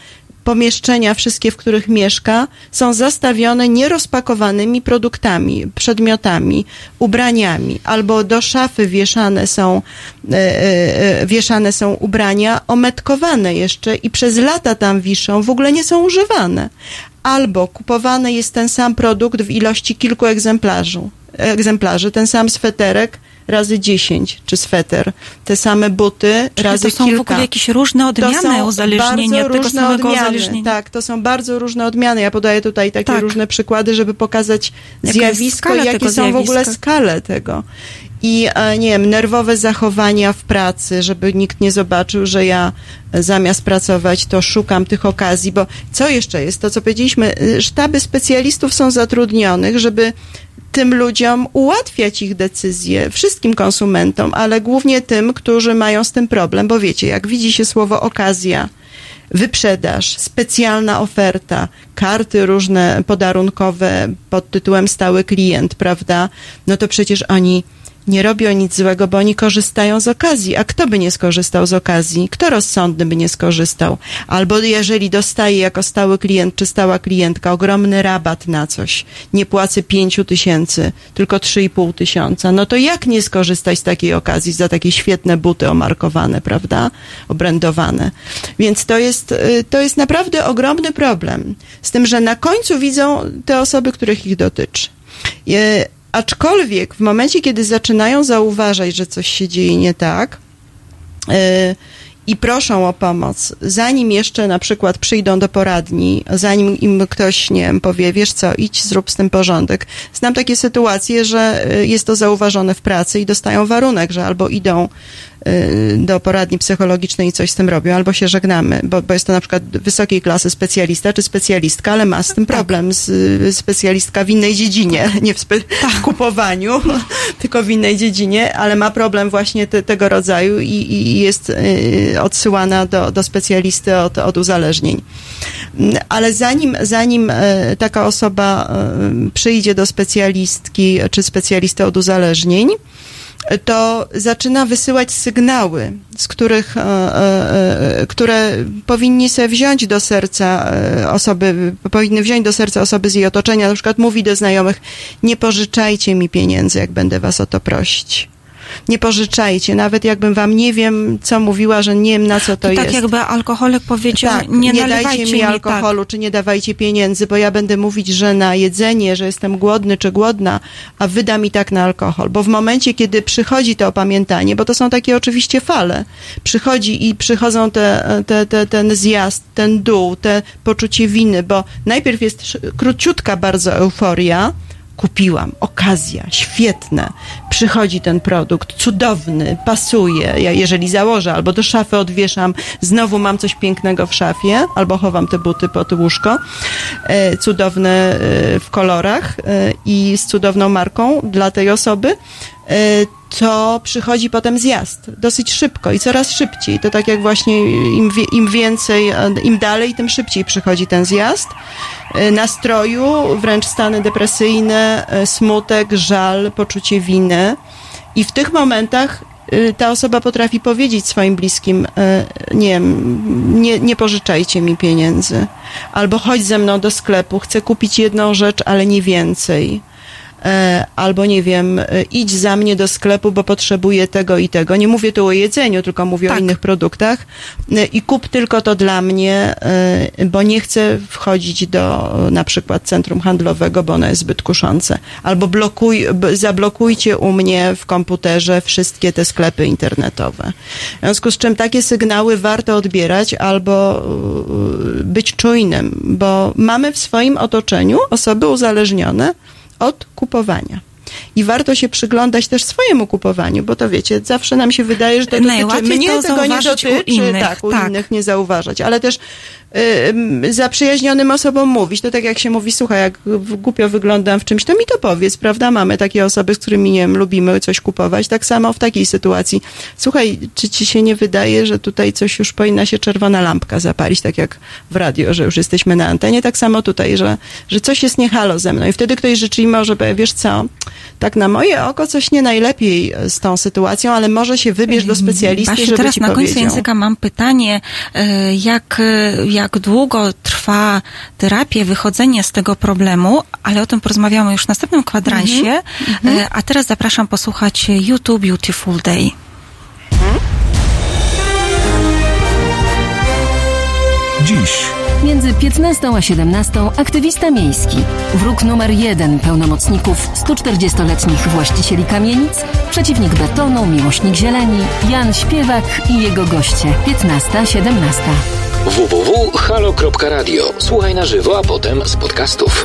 pomieszczenia, wszystkie, w których mieszka, są zastawione nierozpakowanymi produktami, przedmiotami, ubraniami, albo do szafy wieszane są, e, e, wieszane są ubrania ometkowane jeszcze i przez lata tam wiszą, w ogóle nie są używane. Albo kupowany jest ten sam produkt w ilości kilku egzemplarzy, egzemplarzy ten sam sweterek razy 10, czy sweter, te same buty Czyli razy to są kilka. w ogóle jakieś różne odmiany To są uzależnienia tego różne samego odmiany. uzależnienia. Tak, to są bardzo różne odmiany. Ja podaję tutaj takie Tak. różne przykłady, żeby pokazać Jaka zjawisko, jakie są w ogóle zjawiska. skale tego. I e, nie wiem, nerwowe zachowania w pracy, żeby nikt nie zobaczył, że ja e, zamiast pracować, to szukam tych okazji, bo co jeszcze jest? To, co powiedzieliśmy, y, sztaby specjalistów są zatrudnionych, żeby tym ludziom ułatwiać ich decyzje, wszystkim konsumentom, ale głównie tym, którzy mają z tym problem, bo wiecie, jak widzi się słowo okazja, wyprzedaż, specjalna oferta, karty różne podarunkowe pod tytułem stały klient, prawda? No to przecież oni nie robią nic złego, bo oni korzystają z okazji. A kto by nie skorzystał z okazji? Kto rozsądny by nie skorzystał? Albo jeżeli dostaje jako stały klient czy stała klientka ogromny rabat na coś, nie płacę pięciu tysięcy, tylko trzy i pół tysiąca, no to jak nie skorzystać z takiej okazji za takie świetne buty omarkowane, prawda? Obrędowane. Więc to jest, y, to jest naprawdę ogromny problem. Z tym, że na końcu widzą te osoby, których ich dotyczy. Aczkolwiek w momencie, kiedy zaczynają zauważać, że coś się dzieje nie tak, y, i proszą o pomoc, zanim jeszcze na przykład przyjdą do poradni, zanim im ktoś, nie wiem, powie, wiesz co, idź, zrób z tym porządek. Znam takie sytuacje, że y, jest to zauważone w pracy i dostają warunek, że albo idą do poradni psychologicznej i coś z tym robią, albo się żegnamy, bo, bo jest to na przykład wysokiej klasy specjalista czy specjalistka, ale ma z tym problem, z, y, specjalistka w innej dziedzinie, *laughs* nie w, spe, w kupowaniu, *laughs* tylko w innej dziedzinie, ale ma problem właśnie te, tego rodzaju i, i jest y, odsyłana do, do specjalisty od, od uzależnień. Mm, Ale zanim, zanim taka osoba przyjdzie do specjalistki czy specjalisty od uzależnień, to zaczyna wysyłać sygnały, z których, e, e, e, które powinni sobie wziąć do serca osoby, powinny wziąć do serca osoby z jej otoczenia. Na przykład mówi do znajomych, nie pożyczajcie mi pieniędzy, jak będę was o to prosić. Nie pożyczajcie, nawet jakbym wam nie wiem, co mówiła, że nie wiem, na co to, To tak jest. jakby alkoholik powiedział, Tak, nie, nie, dajcie mi mi alkoholu, czy nie dawajcie pieniędzy, bo ja będę mówić, że na jedzenie, że jestem głodny czy głodna, a wyda mi tak na alkohol. Bo w momencie, kiedy przychodzi to opamiętanie, bo to są takie oczywiście fale, przychodzi i przychodzą te, te, te, ten zjazd, ten dół, te poczucie winy, bo najpierw jest króciutka bardzo euforia, kupiłam, okazja, świetne. Przychodzi ten produkt, cudowny, pasuje. Ja jeżeli założę, albo do szafy odwieszam, znowu mam coś pięknego w szafie, albo chowam te buty pod łóżko, e, cudowne e, w kolorach e, i z cudowną marką dla tej osoby, to przychodzi potem zjazd dosyć szybko i coraz szybciej. To tak jak właśnie im, im więcej, e, im dalej, tym szybciej przychodzi ten zjazd e, nastroju, wręcz stany depresyjne, e, smutek, żal, poczucie winy. I w tych momentach e, ta osoba potrafi powiedzieć swoim bliskim, e, nie nie, nie pożyczajcie mi pieniędzy. Albo chodź ze mną do sklepu, chcę kupić jedną rzecz, ale nie więcej. E, Albo nie wiem, e, idź za mnie do sklepu, bo potrzebuję tego i tego. Nie mówię tu o jedzeniu, tylko mówię o innych produktach. E, I kup tylko to dla mnie, bo nie chcę wchodzić do na przykład centrum handlowego, bo ono jest zbyt kuszące. Albo blokuj, zablokujcie u mnie w komputerze wszystkie te sklepy internetowe. W związku z czym takie sygnały warto odbierać albo być czujnym, bo mamy w swoim otoczeniu osoby uzależnione od kupowania. I warto się przyglądać też swojemu kupowaniu, bo to wiecie, zawsze nam się wydaje, że to dotyczy mnie, to tego nie zauważyć u dotyczy, innych, tak, u tak. innych nie zauważać, ale też zaprzyjaźnionym osobom mówić, to tak jak się mówi, słuchaj, jak głupio wyglądam w czymś, to mi to powiedz, prawda? Mamy takie osoby, z którymi, nie wiem, lubimy coś kupować, tak samo w takiej sytuacji. Słuchaj, czy ci się nie wydaje, że tutaj coś już powinna się czerwona lampka zapalić, tak jak w radio, że już jesteśmy na antenie, tak samo tutaj, że, że coś jest niehalo ze mną i wtedy ktoś rzeczywiście może powie, wiesz co, tak na moje oko coś nie najlepiej z tą sytuacją, ale może się wybierz do specjalisty, Właśnie żeby teraz na końcu powiedział. języka mam pytanie, e, jak, e, jak długo trwa terapia, wychodzenie z tego problemu, ale o tym porozmawiamy już w następnym kwadransie. Mhm. E, A teraz zapraszam posłuchać YouTube Beautiful Day. Dziś Między 15 a 17 aktywista miejski, wróg numer jeden pełnomocników 140-letnich właścicieli kamienic, przeciwnik betonu, miłośnik zieleni, Jan Śpiewak i jego goście 15-17. www.halo.radio. Słuchaj na żywo, a potem z podcastów.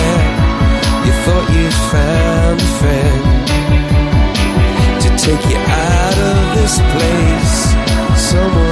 thought you'd found a friend to take you out of this place. Someone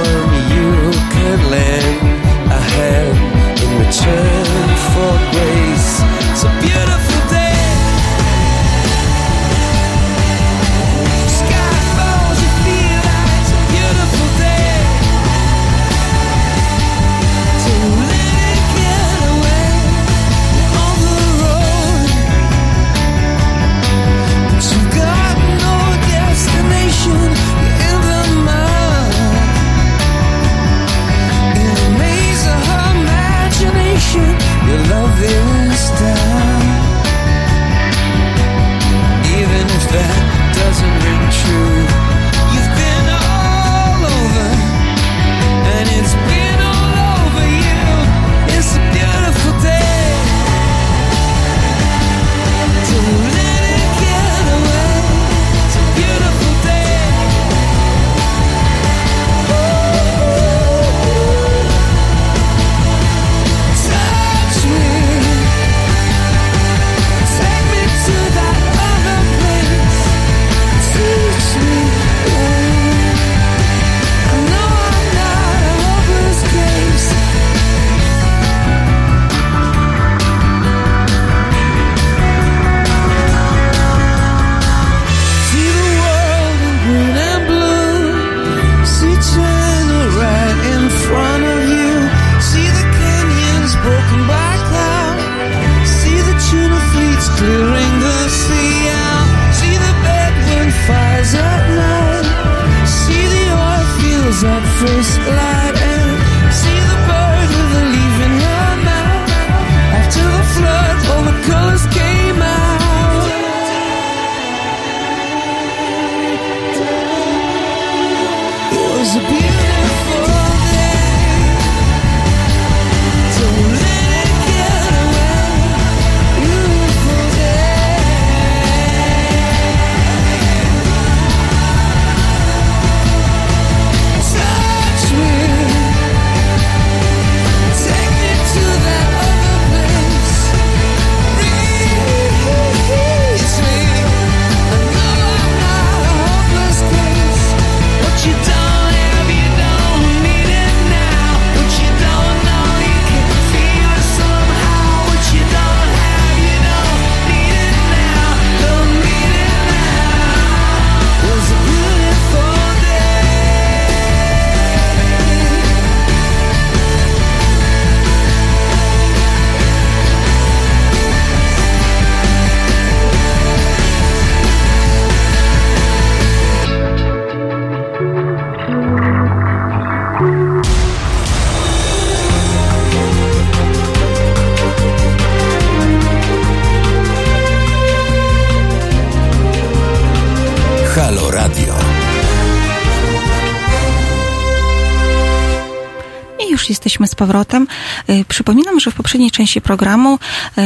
powrotem. Y, Przypominam, że w poprzedniej części programu y,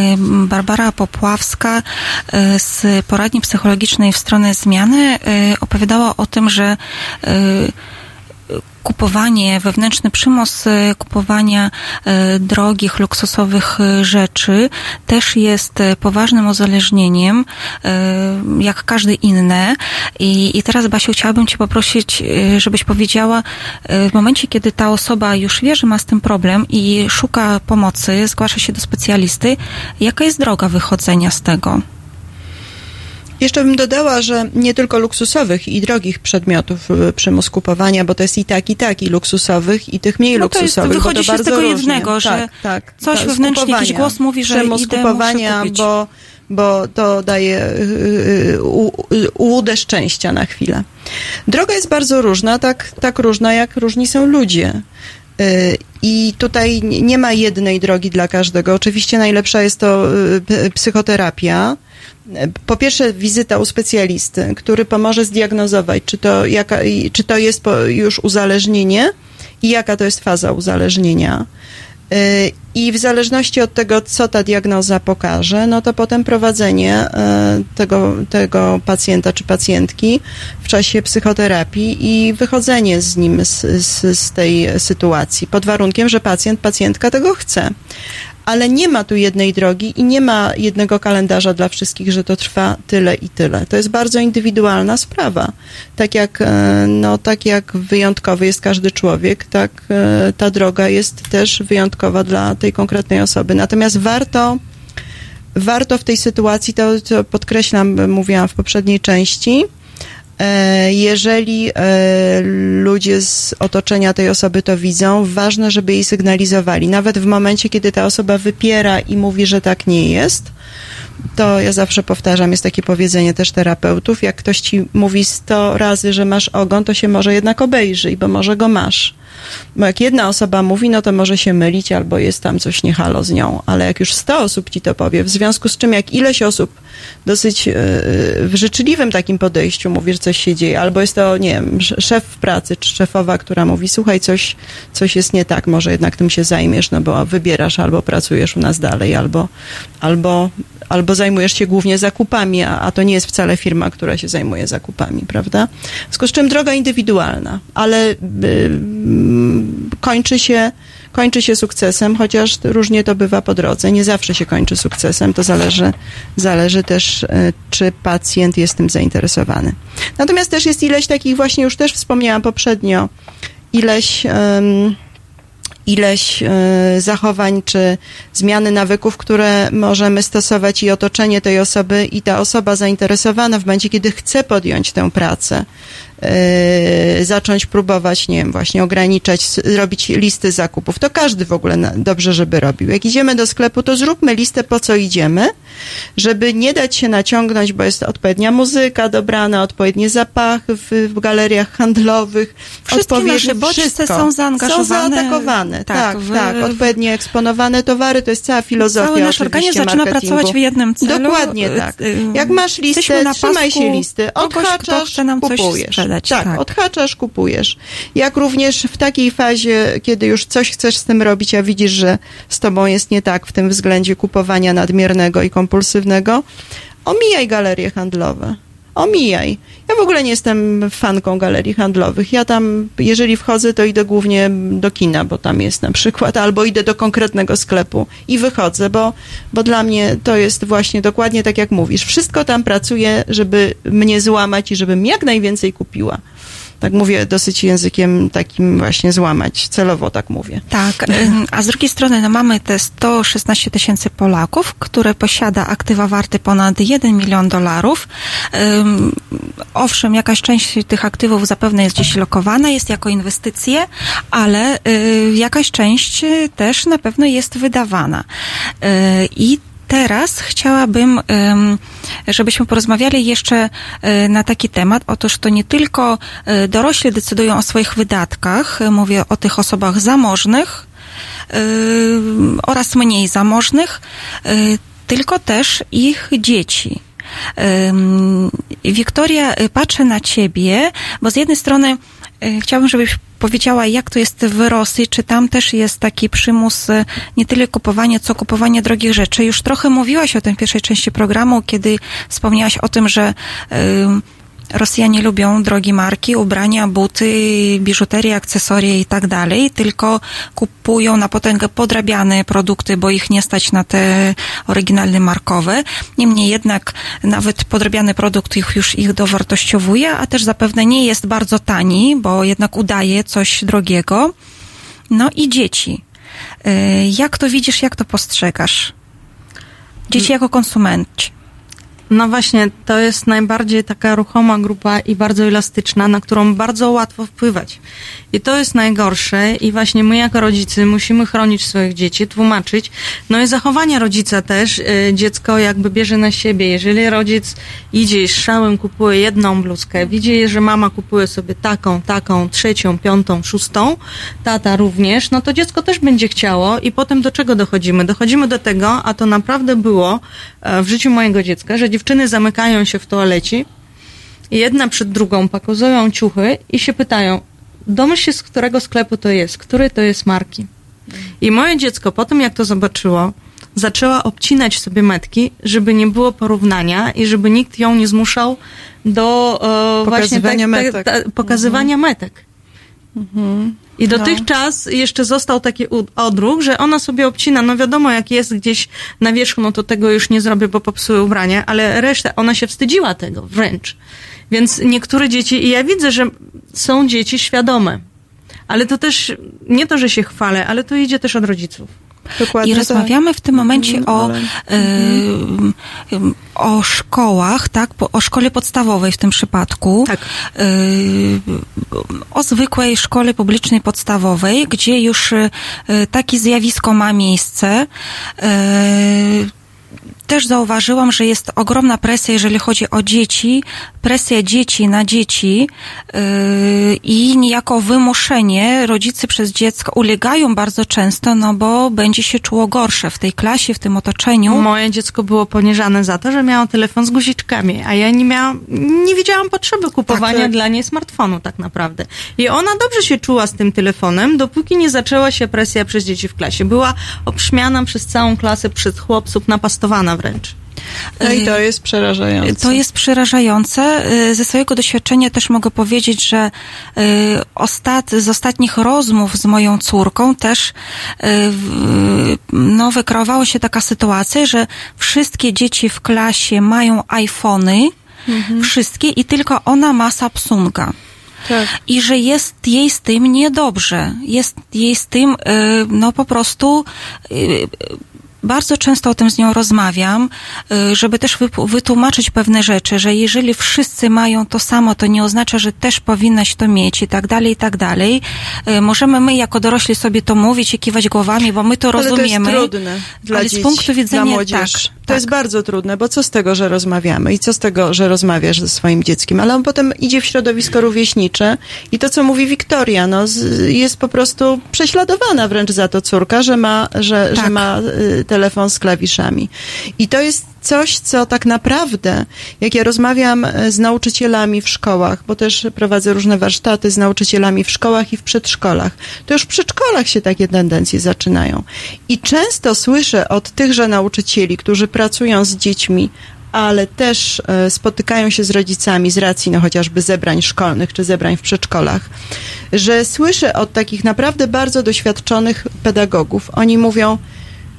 Barbara Popławska y, z poradni psychologicznej w stronę zmiany opowiadała o tym, że kupowanie, wewnętrzny przymus e, kupowania e, drogich, luksusowych e, rzeczy też jest poważnym uzależnieniem, jak każde inne. I, I teraz, Basiu, chciałabym Cię poprosić, żebyś powiedziała, w momencie, kiedy ta osoba już wie, że ma z tym problem i szuka pomocy, zgłasza się do specjalisty, jaka jest droga wychodzenia z tego? Jeszcze bym dodała, że nie tylko luksusowych i drogich przedmiotów y, przymus kupowania, bo to jest i tak, i tak, i luksusowych, i tych mniej No to jest- luksusowych. wychodzi bo to się z tego różnie. jednego, że tak, tak, coś tak, wewnętrznie, jakiś głos mówi, że Przymus idę, kupowania, bo, bo to daje y, y, ułudę szczęścia na chwilę. Droga jest bardzo różna, tak, tak różna, jak różni są ludzie. I tutaj nie- ma jednej drogi dla każdego. Oczywiście najlepsza jest to psychoterapia. Po pierwsze, wizyta u specjalisty, który pomoże zdiagnozować, czy to, jaka, czy to jest już uzależnienie i jaka to jest faza uzależnienia. Y, I w zależności od tego, co ta diagnoza pokaże, no to potem prowadzenie y, tego, tego pacjenta czy pacjentki w czasie psychoterapii i wychodzenie z nim z, z, z tej sytuacji, pod warunkiem, że pacjent, pacjentka tego chce. Ale nie ma tu jednej drogi i nie ma jednego kalendarza dla wszystkich, że to trwa tyle i tyle. To jest bardzo indywidualna sprawa. Tak jak, e, no, tak jak wyjątkowy jest każdy człowiek, tak e, ta droga jest też wyjątkowa dla tej konkretnej osoby. Natomiast warto, warto w tej sytuacji, to, to podkreślam, mówiłam w poprzedniej części, Jeżeli e, ludzie z otoczenia tej osoby to widzą, ważne, żeby jej sygnalizowali. Nawet w momencie, kiedy ta osoba wypiera i mówi, że tak nie jest, to ja zawsze powtarzam, jest takie powiedzenie też terapeutów, jak ktoś ci mówi 100 razy, że masz ogon, to się może jednak obejrzyj, bo może go masz. Bo jak jedna osoba mówi, no to może się mylić, albo jest tam coś niehalo z nią, ale jak już 100 osób ci to powie, w związku z czym jak ileś osób dosyć yy, w życzliwym takim podejściu mówi, że coś się dzieje, albo jest to, nie wiem, sz- szef pracy, czy szefowa, która mówi, słuchaj, coś, coś jest nie tak, może jednak tym się zajmiesz, no bo wybierasz albo pracujesz u nas dalej, albo, albo, albo zajmujesz się głównie zakupami, a, a to nie jest wcale firma, która się zajmuje zakupami, prawda? W związku z czym droga indywidualna, ale y, mm, kończy się kończy się sukcesem, chociaż różnie to bywa po drodze. Nie zawsze się kończy sukcesem, to zależy, zależy też, e, czy pacjent jest tym zainteresowany. Natomiast też jest ileś takich, właśnie już też wspomniałam poprzednio, ileś. em, ileś e, zachowań czy zmiany nawyków, które możemy stosować i otoczenie tej osoby i ta osoba zainteresowana w momencie, kiedy chce podjąć tę pracę, e, zacząć próbować, nie wiem, właśnie ograniczać, robić listy zakupów. To każdy w ogóle na, dobrze, żeby robił. Jak idziemy do sklepu, to zróbmy listę, po co idziemy, żeby nie dać się naciągnąć, bo jest odpowiednia muzyka dobrana, odpowiednie zapachy w, w galeriach handlowych. Wszystkie odpowiednie- nasze bodźce są zaangażowane. Są zaatakowane, tak, Tak, tak. w- Odpowiednio eksponowane towary, to jest cała filozofia Cały nasz organizm zaczyna pracować w jednym celu. Dokładnie Y, tak. y, Jak masz listę, trzymaj pasku się listy, kto odhaczasz, chce nam coś kupujesz. Sprzedać, Tak, tak. odhaczasz, kupujesz. Jak również w takiej fazie, kiedy już coś chcesz z tym robić, a widzisz, że z tobą jest nie tak w tym względzie kupowania nadmiernego i kompulsywnego, omijaj galerie handlowe. Omijaj. Ja w ogóle nie jestem fanką galerii handlowych. Ja tam, jeżeli wchodzę, to idę głównie do kina, bo tam jest na przykład, albo idę do konkretnego sklepu i wychodzę, bo, bo dla mnie to jest właśnie dokładnie tak, jak mówisz. Wszystko tam pracuje, żeby mnie złamać i żebym jak najwięcej kupiła. Tak mówię dosyć językiem takim właśnie złamać. Celowo tak mówię. Tak, a z drugiej strony no, mamy te 116 tysięcy Polaków, które posiada aktywa warte ponad 1 milion dolarów. Ym, Owszem, jakaś część tych aktywów zapewne jest gdzieś lokowana, jest jako inwestycje, ale y, jakaś część też na pewno jest wydawana. Y, I teraz chciałabym, ym, żebyśmy porozmawiali jeszcze y, na taki temat. Otóż to nie tylko y, dorośli decydują o swoich wydatkach, y, mówię o tych osobach zamożnych oraz mniej zamożnych, tylko też ich dzieci. Wiktoria, patrzę na ciebie, bo z jednej strony chciałabym, żebyś powiedziała, jak to jest w Rosji, czy tam też jest taki przymus y, nie tyle kupowania, co kupowania drogich rzeczy. Już trochę mówiłaś o tym w pierwszej części programu, kiedy wspomniałaś o tym, że ym, Rosjanie lubią drogie marki, ubrania, buty, biżuterię, akcesorie i tak dalej, tylko kupują na potęgę podrabiane produkty, bo ich nie stać na te oryginalne markowe. Niemniej jednak nawet podrabiany produkt ich już ich dowartościowuje, a też zapewne nie jest bardzo tani, bo jednak udaje coś drogiego. No i dzieci. Y, Jak to widzisz, jak to postrzegasz? Dzieci jako konsumenci. No właśnie, to jest najbardziej taka ruchoma grupa i bardzo elastyczna, na którą bardzo łatwo wpływać. I to jest najgorsze i właśnie my jako rodzicy musimy chronić swoich dzieci, tłumaczyć. No i zachowanie rodzica też. y, Dziecko jakby bierze na siebie. Jeżeli rodzic idzie i szałem kupuje jedną bluzkę, widzi, że mama kupuje sobie taką, taką, trzecią, piątą, szóstą, tata również, no to dziecko też będzie chciało i potem do czego dochodzimy? Dochodzimy do tego, a to naprawdę było e, w życiu mojego dziecka, że dziewczyny zamykają się w toalecie i jedna przed drugą pakują ciuchy i się pytają, domyśl się, z którego sklepu to jest, który to jest marki. I moje dziecko po tym, jak to zobaczyło, zaczęła obcinać sobie metki, żeby nie było porównania i żeby nikt ją nie zmuszał do e, właśnie Pokazywania metek. ta, pokazywania metek. I No. dotychczas jeszcze został taki odruch, że ona sobie obcina, no wiadomo jak jest gdzieś na wierzchu, no to tego już nie zrobię, bo popsuły ubranie, ale resztę, ona się wstydziła tego wręcz. Więc niektóre dzieci, i ja widzę, że są dzieci świadome, ale to też, nie to, że się chwalę, ale to idzie też od rodziców. I rozmawiamy w tym momencie o, ym, ym, o szkołach, tak? Po- O szkole podstawowej w tym przypadku. Tak. o zwykłej szkole publicznej podstawowej, gdzie już y, takie zjawisko ma miejsce. Y, też zauważyłam, że jest ogromna presja, jeżeli chodzi o dzieci, presja dzieci na dzieci yy, i niejako wymuszenie rodzicy przez dziecko ulegają bardzo często, no bo będzie się czuło gorsze w tej klasie, w tym otoczeniu. Moje dziecko było poniżane za to, że miało telefon z guziczkami, a ja nie miałam, nie widziałam potrzeby kupowania Tak. dla niej smartfonu tak naprawdę. I ona dobrze się czuła z tym telefonem, dopóki nie zaczęła się presja przez dzieci w klasie. Była obśmiana przez całą klasę, przez chłopców, napastowana wręcz. No i to jest przerażające. To jest przerażające. Y, Ze swojego doświadczenia też mogę powiedzieć, że y, ostat, z ostatnich rozmów z moją córką też y, no, wykreowała się taka sytuacja, że wszystkie dzieci w klasie mają iPhony, wszystkie i tylko ona ma Samsunga. Tak. I że jest jej z tym niedobrze. Jest jej z tym, y, no po prostu. Bardzo często o tym z nią rozmawiam, y, żeby też wytłumaczyć pewne rzeczy, że jeżeli wszyscy mają to samo, to nie oznacza, że też powinnaś to mieć i tak dalej, i tak dalej. Y, Możemy my jako dorośli sobie to mówić i kiwać głowami, bo my to rozumiemy. Ale to jest trudne dla ale dzieci, z punktu widzenia dla młodzieży. tak. To jest bardzo trudne, bo co z tego, że rozmawiamy i co z tego, że rozmawiasz ze swoim dzieckiem, ale on potem idzie w środowisko rówieśnicze i to, co mówi Wiktoria, no, jest po prostu prześladowana wręcz za to córka, że ma, że, że Tak. ma y, telefon z klawiszami. I to jest coś, co tak naprawdę, jak ja rozmawiam e, z nauczycielami w szkołach, bo też prowadzę różne warsztaty z nauczycielami w szkołach i w przedszkolach, to już w przedszkolach się takie tendencje zaczynają. I często słyszę od tychże nauczycieli, którzy pracują z dziećmi, ale też e, spotykają się z rodzicami z racji no, chociażby zebrań szkolnych czy zebrań w przedszkolach, że słyszę od takich naprawdę bardzo doświadczonych pedagogów, oni mówią,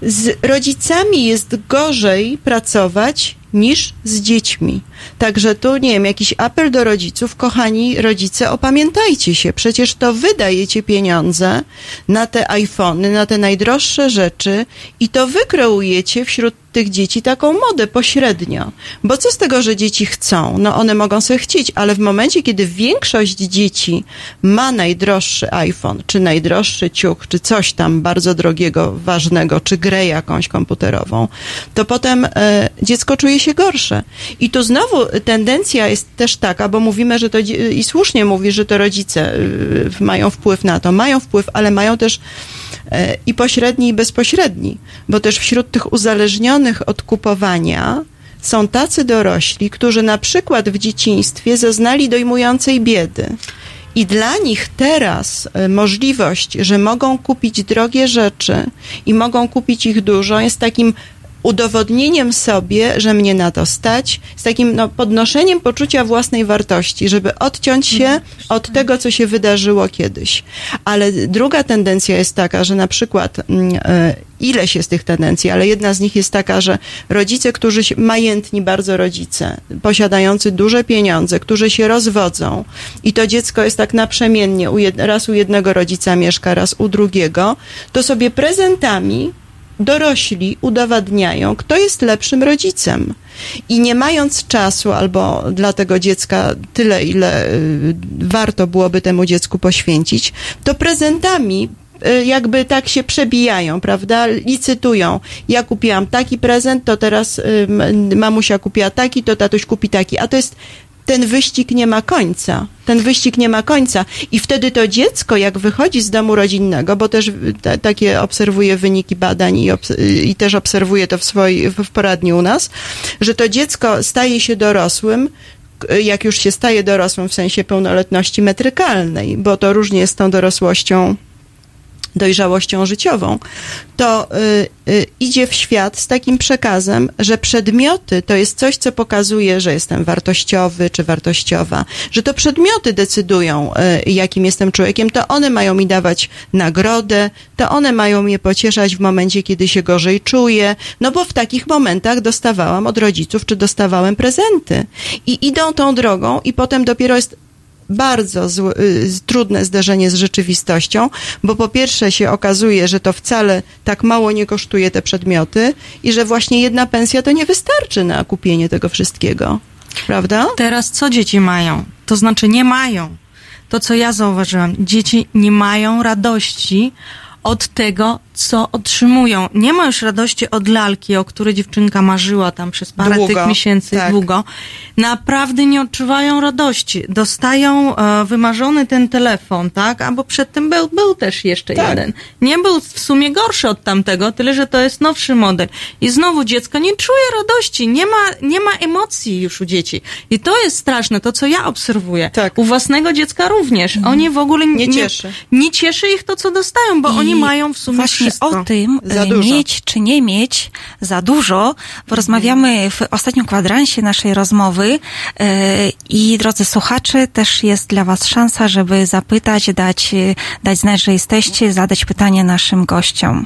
z rodzicami jest gorzej pracować niż z dziećmi. Także tu, nie wiem, jakiś apel do rodziców. Kochani rodzice, opamiętajcie się. Przecież to wy dajecie pieniądze na te iPhony, na te najdroższe rzeczy i to wy kreujecie wśród tych dzieci taką modę pośrednio. Bo co z tego, że dzieci chcą? No one mogą sobie chcieć, ale w momencie, kiedy większość dzieci ma najdroższy iPhone, czy najdroższy ciuch, czy coś tam bardzo drogiego, ważnego, czy grę jakąś komputerową, to potem e, dziecko czuje się gorsze. I tu znowu tendencja jest też taka, bo mówimy, że to i słusznie mówi, że to rodzice y, mają wpływ na to. Mają wpływ, ale mają też e, i pośredni, i bezpośredni, bo też wśród tych uzależnionych od kupowania są tacy dorośli, którzy na przykład w dzieciństwie zaznali dojmującej biedy. I dla nich teraz e, możliwość, że mogą kupić drogie rzeczy i mogą kupić ich dużo, jest takim udowodnieniem sobie, że mnie na to stać, z takim no, podnoszeniem poczucia własnej wartości, żeby odciąć się od tego, co się wydarzyło kiedyś. Ale druga tendencja jest taka, że na przykład mm, e, ileś jest tych tendencji, ale jedna z nich jest taka, że rodzice, którzy się, majętni bardzo rodzice, posiadający duże pieniądze, którzy się rozwodzą i to dziecko jest tak naprzemiennie, raz u jednego rodzica mieszka, raz u drugiego, to sobie prezentami dorośli udowadniają, kto jest lepszym rodzicem. I nie mając czasu albo dla tego dziecka tyle, ile y, warto byłoby temu dziecku poświęcić, to prezentami y, jakby tak się przebijają, prawda? Licytują. Ja kupiłam taki prezent, to teraz mamusia kupiła taki, to tatuś kupi taki. A to jest ten wyścig nie ma końca. Ten wyścig nie ma końca. I wtedy to dziecko, jak wychodzi z domu rodzinnego, bo też ta, takie obserwuję wyniki badań i, obs- i też obserwuję to w swojej, w poradni u nas, że to dziecko staje się dorosłym, jak już się staje dorosłym w sensie pełnoletności metrykalnej, bo to różnie jest z tą dorosłością dojrzałością życiową, to y, y, idzie w świat z takim przekazem, że przedmioty to jest coś, co pokazuje, że jestem wartościowy czy wartościowa, że to przedmioty decydują, y, jakim jestem człowiekiem, to one mają mi dawać nagrodę, to one mają mnie pocieszać w momencie, kiedy się gorzej czuję, no bo w takich momentach dostawałam od rodziców, czy dostawałem prezenty. I idą tą drogą i potem dopiero jest bardzo y, trudne zderzenie z rzeczywistością, bo po pierwsze się okazuje, że to wcale tak mało nie kosztuje te przedmioty i że właśnie jedna pensja to nie wystarczy na kupienie tego wszystkiego. Prawda? Teraz co dzieci mają? To znaczy nie mają. To, co ja zauważyłam, dzieci nie mają radości od tego, co otrzymują. Nie ma już radości od lalki, o której dziewczynka marzyła tam przez parę Długo, tych miesięcy, tak. długo. Naprawdę nie odczuwają radości. Dostają e, wymarzony ten telefon, tak? Albo przed tym był, był też jeszcze Tak. jeden. Nie był w sumie gorszy od tamtego, tyle że to jest nowszy model. I znowu dziecko nie czuje radości, nie ma, nie ma emocji już u dzieci. I to jest straszne, to co ja obserwuję. U własnego dziecka również. Oni w ogóle Nie nie, cieszy. nie cieszy ich to, co dostają, bo I oni mają w sumie właśnie wszystko. o tym, e, mieć czy nie mieć za dużo, porozmawiamy w ostatnim kwadransie naszej rozmowy e, i drodzy słuchacze, też jest dla Was szansa, żeby zapytać, dać, e, dać znać, że jesteście, zadać pytania naszym gościom.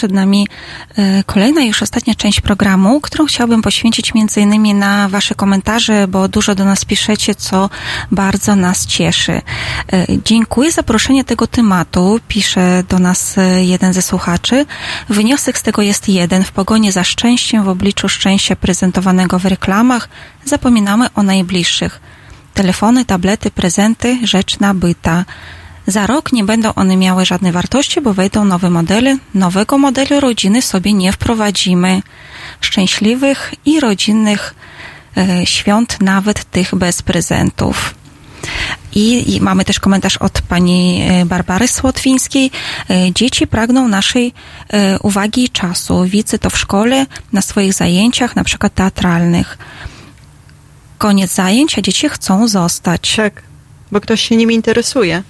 Przed nami e, kolejna już ostatnia część programu, którą chciałbym poświęcić między innymi na Wasze komentarze, bo dużo do nas piszecie, co bardzo nas cieszy. E, Dziękuję za proszenie tego tematu, pisze do nas e, jeden ze słuchaczy. Wniosek z tego jest jeden. W pogoni za szczęściem, w obliczu szczęścia prezentowanego w reklamach, zapominamy o najbliższych. Telefony, tablety, prezenty, rzecz nabyta. Za rok nie będą one miały żadnej wartości, bo wejdą nowe modele. Nowego modelu rodziny sobie nie wprowadzimy. Szczęśliwych i rodzinnych e, świąt, nawet tych bez prezentów. I, I mamy też komentarz od pani e, Barbary Słotwińskiej. E, Dzieci pragną naszej e, uwagi i czasu. Widzę to w szkole, na swoich zajęciach, na przykład teatralnych. Koniec zajęć, a dzieci chcą zostać. Tak, bo ktoś się nimi interesuje.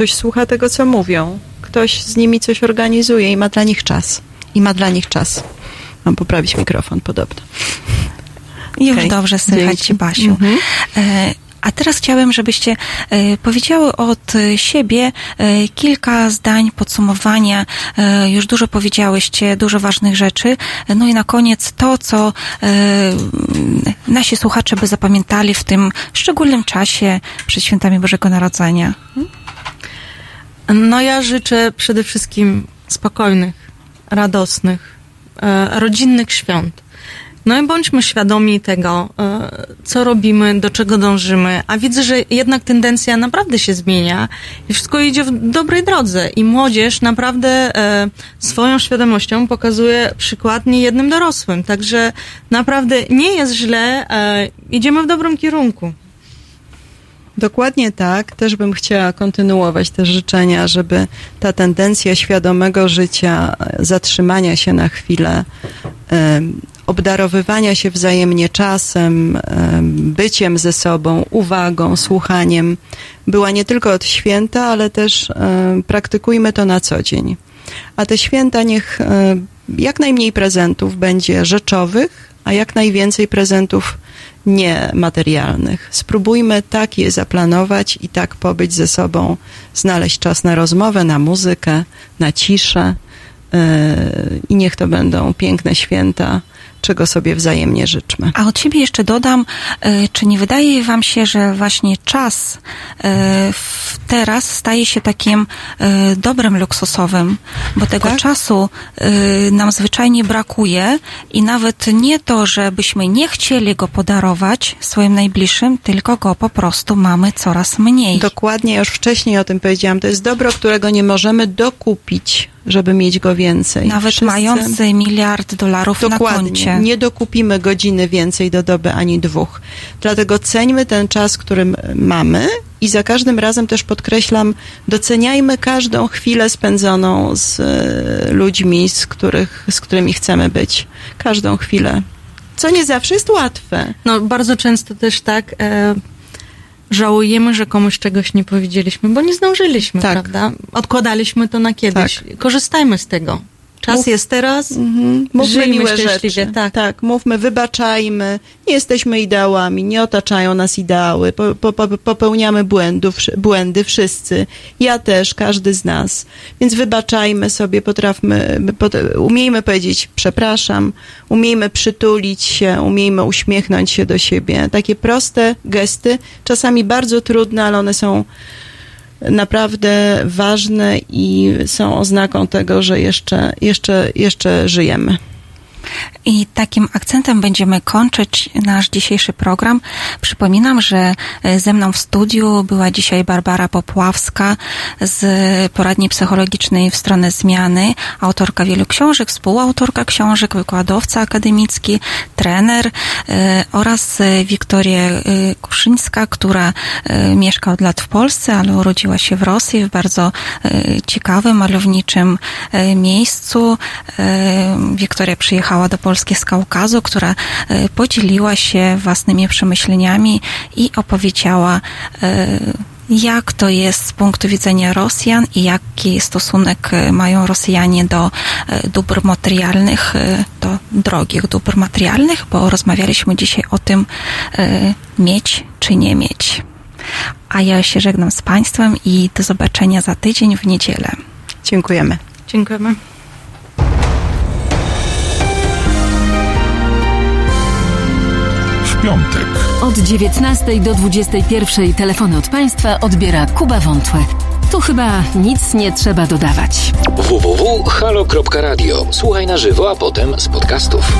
Ktoś słucha tego, co mówią. Ktoś z nimi coś organizuje i ma dla nich czas. I ma dla nich czas. Mam poprawić mikrofon podobno. Już Okej, dobrze słychać. Cię, Basiu. Mhm. E, A teraz chciałem, żebyście e, powiedziały od e, siebie kilka zdań podsumowania. Już dużo powiedziałyście, dużo ważnych rzeczy. No i na koniec to, co nasi słuchacze by zapamiętali w tym szczególnym czasie przed świętami Bożego Narodzenia. No ja życzę przede wszystkim spokojnych, radosnych, e, rodzinnych świąt. No i bądźmy świadomi tego, e, co robimy, do czego dążymy, a widzę, że jednak tendencja naprawdę się zmienia i wszystko idzie w dobrej drodze i młodzież naprawdę e, swoją świadomością pokazuje przykład niejednym dorosłym, także naprawdę nie jest źle, idziemy w dobrym kierunku. Dokładnie tak. Też bym chciała kontynuować te życzenia, żeby ta tendencja świadomego życia, e, zatrzymania się na chwilę, obdarowywania się wzajemnie czasem, em, byciem ze sobą, uwagą, słuchaniem, była nie tylko od święta, ale też praktykujmy to na co dzień. A te święta niech jak najmniej prezentów będzie rzeczowych, a jak najwięcej prezentów niematerialnych. Spróbujmy tak je zaplanować i tak pobyć ze sobą, znaleźć czas na rozmowę, na muzykę, na ciszę yy, i niech to będą piękne święta, czego sobie wzajemnie życzmy. A od siebie jeszcze dodam, e, czy nie wydaje Wam się, że właśnie czas e, teraz staje się takim e, dobrem luksusowym, bo tego Tak. czasu nam zwyczajnie brakuje i nawet nie to, żebyśmy nie chcieli go podarować swoim najbliższym, tylko go po prostu mamy coraz mniej. Dokładnie, już wcześniej o tym powiedziałam, to jest dobro, którego nie możemy dokupić, żeby mieć go więcej. Nawet Wszyscy- mający miliard dolarów na Dokładnie. koncie. Nie dokupimy godziny więcej do doby ani dwóch. Dlatego ceńmy ten czas, który m- mamy i za każdym razem też podkreślam, doceniajmy każdą chwilę spędzoną z e, ludźmi, z, których, z którymi chcemy być. Każdą chwilę. Co nie zawsze jest łatwe. No, bardzo często też tak e, żałujemy, że komuś czegoś nie powiedzieliśmy, bo nie zdążyliśmy, Tak. prawda? Odkładaliśmy to na kiedyś. Korzystajmy z tego. Czas Mów- jest teraz. Mhm. Mówmy Żyjmy miłe szczęśliwie, rzeczy. tak. tak, mówmy, wybaczajmy. Nie jesteśmy ideałami, nie otaczają nas ideały. Po, po, po, popełniamy błędów, błędy wszyscy. Ja też, każdy z nas. Więc wybaczajmy sobie, potrafmy, pot, umiejmy powiedzieć przepraszam, umiejmy przytulić się, umiejmy uśmiechnąć się do siebie. Takie proste gesty, czasami bardzo trudne, ale one są naprawdę ważne i są oznaką tego, że jeszcze, jeszcze, jeszcze żyjemy. I takim akcentem będziemy kończyć nasz dzisiejszy program. Przypominam, że e, ze mną w studiu była dzisiaj Barbara Popławska z poradni psychologicznej w stronę zmiany, autorka wielu książek, współautorka książek, wykładowca akademicki, trener e, oraz e, Wiktoria Kuszyńska, która mieszka od lat w Polsce, ale urodziła się w Rosji, w bardzo ciekawym, malowniczym miejscu. Wiktoria przyjechała do Polski z Kaukazu, która e, podzieliła się własnymi przemyśleniami i opowiedziała, e, jak to jest z punktu widzenia Rosjan i jaki stosunek e, mają Rosjanie do dóbr materialnych, do drogich dóbr materialnych, bo rozmawialiśmy dzisiaj o tym mieć czy nie mieć. A ja się żegnam z Państwem i do zobaczenia za tydzień w niedzielę. Dziękujemy. Dziękujemy. piątek. Od 19 do 21 telefony od państwa odbiera Kuba Wątłe. Tu chyba nic nie trzeba dodawać. www.halo.radio. Słuchaj na żywo, a potem z podcastów.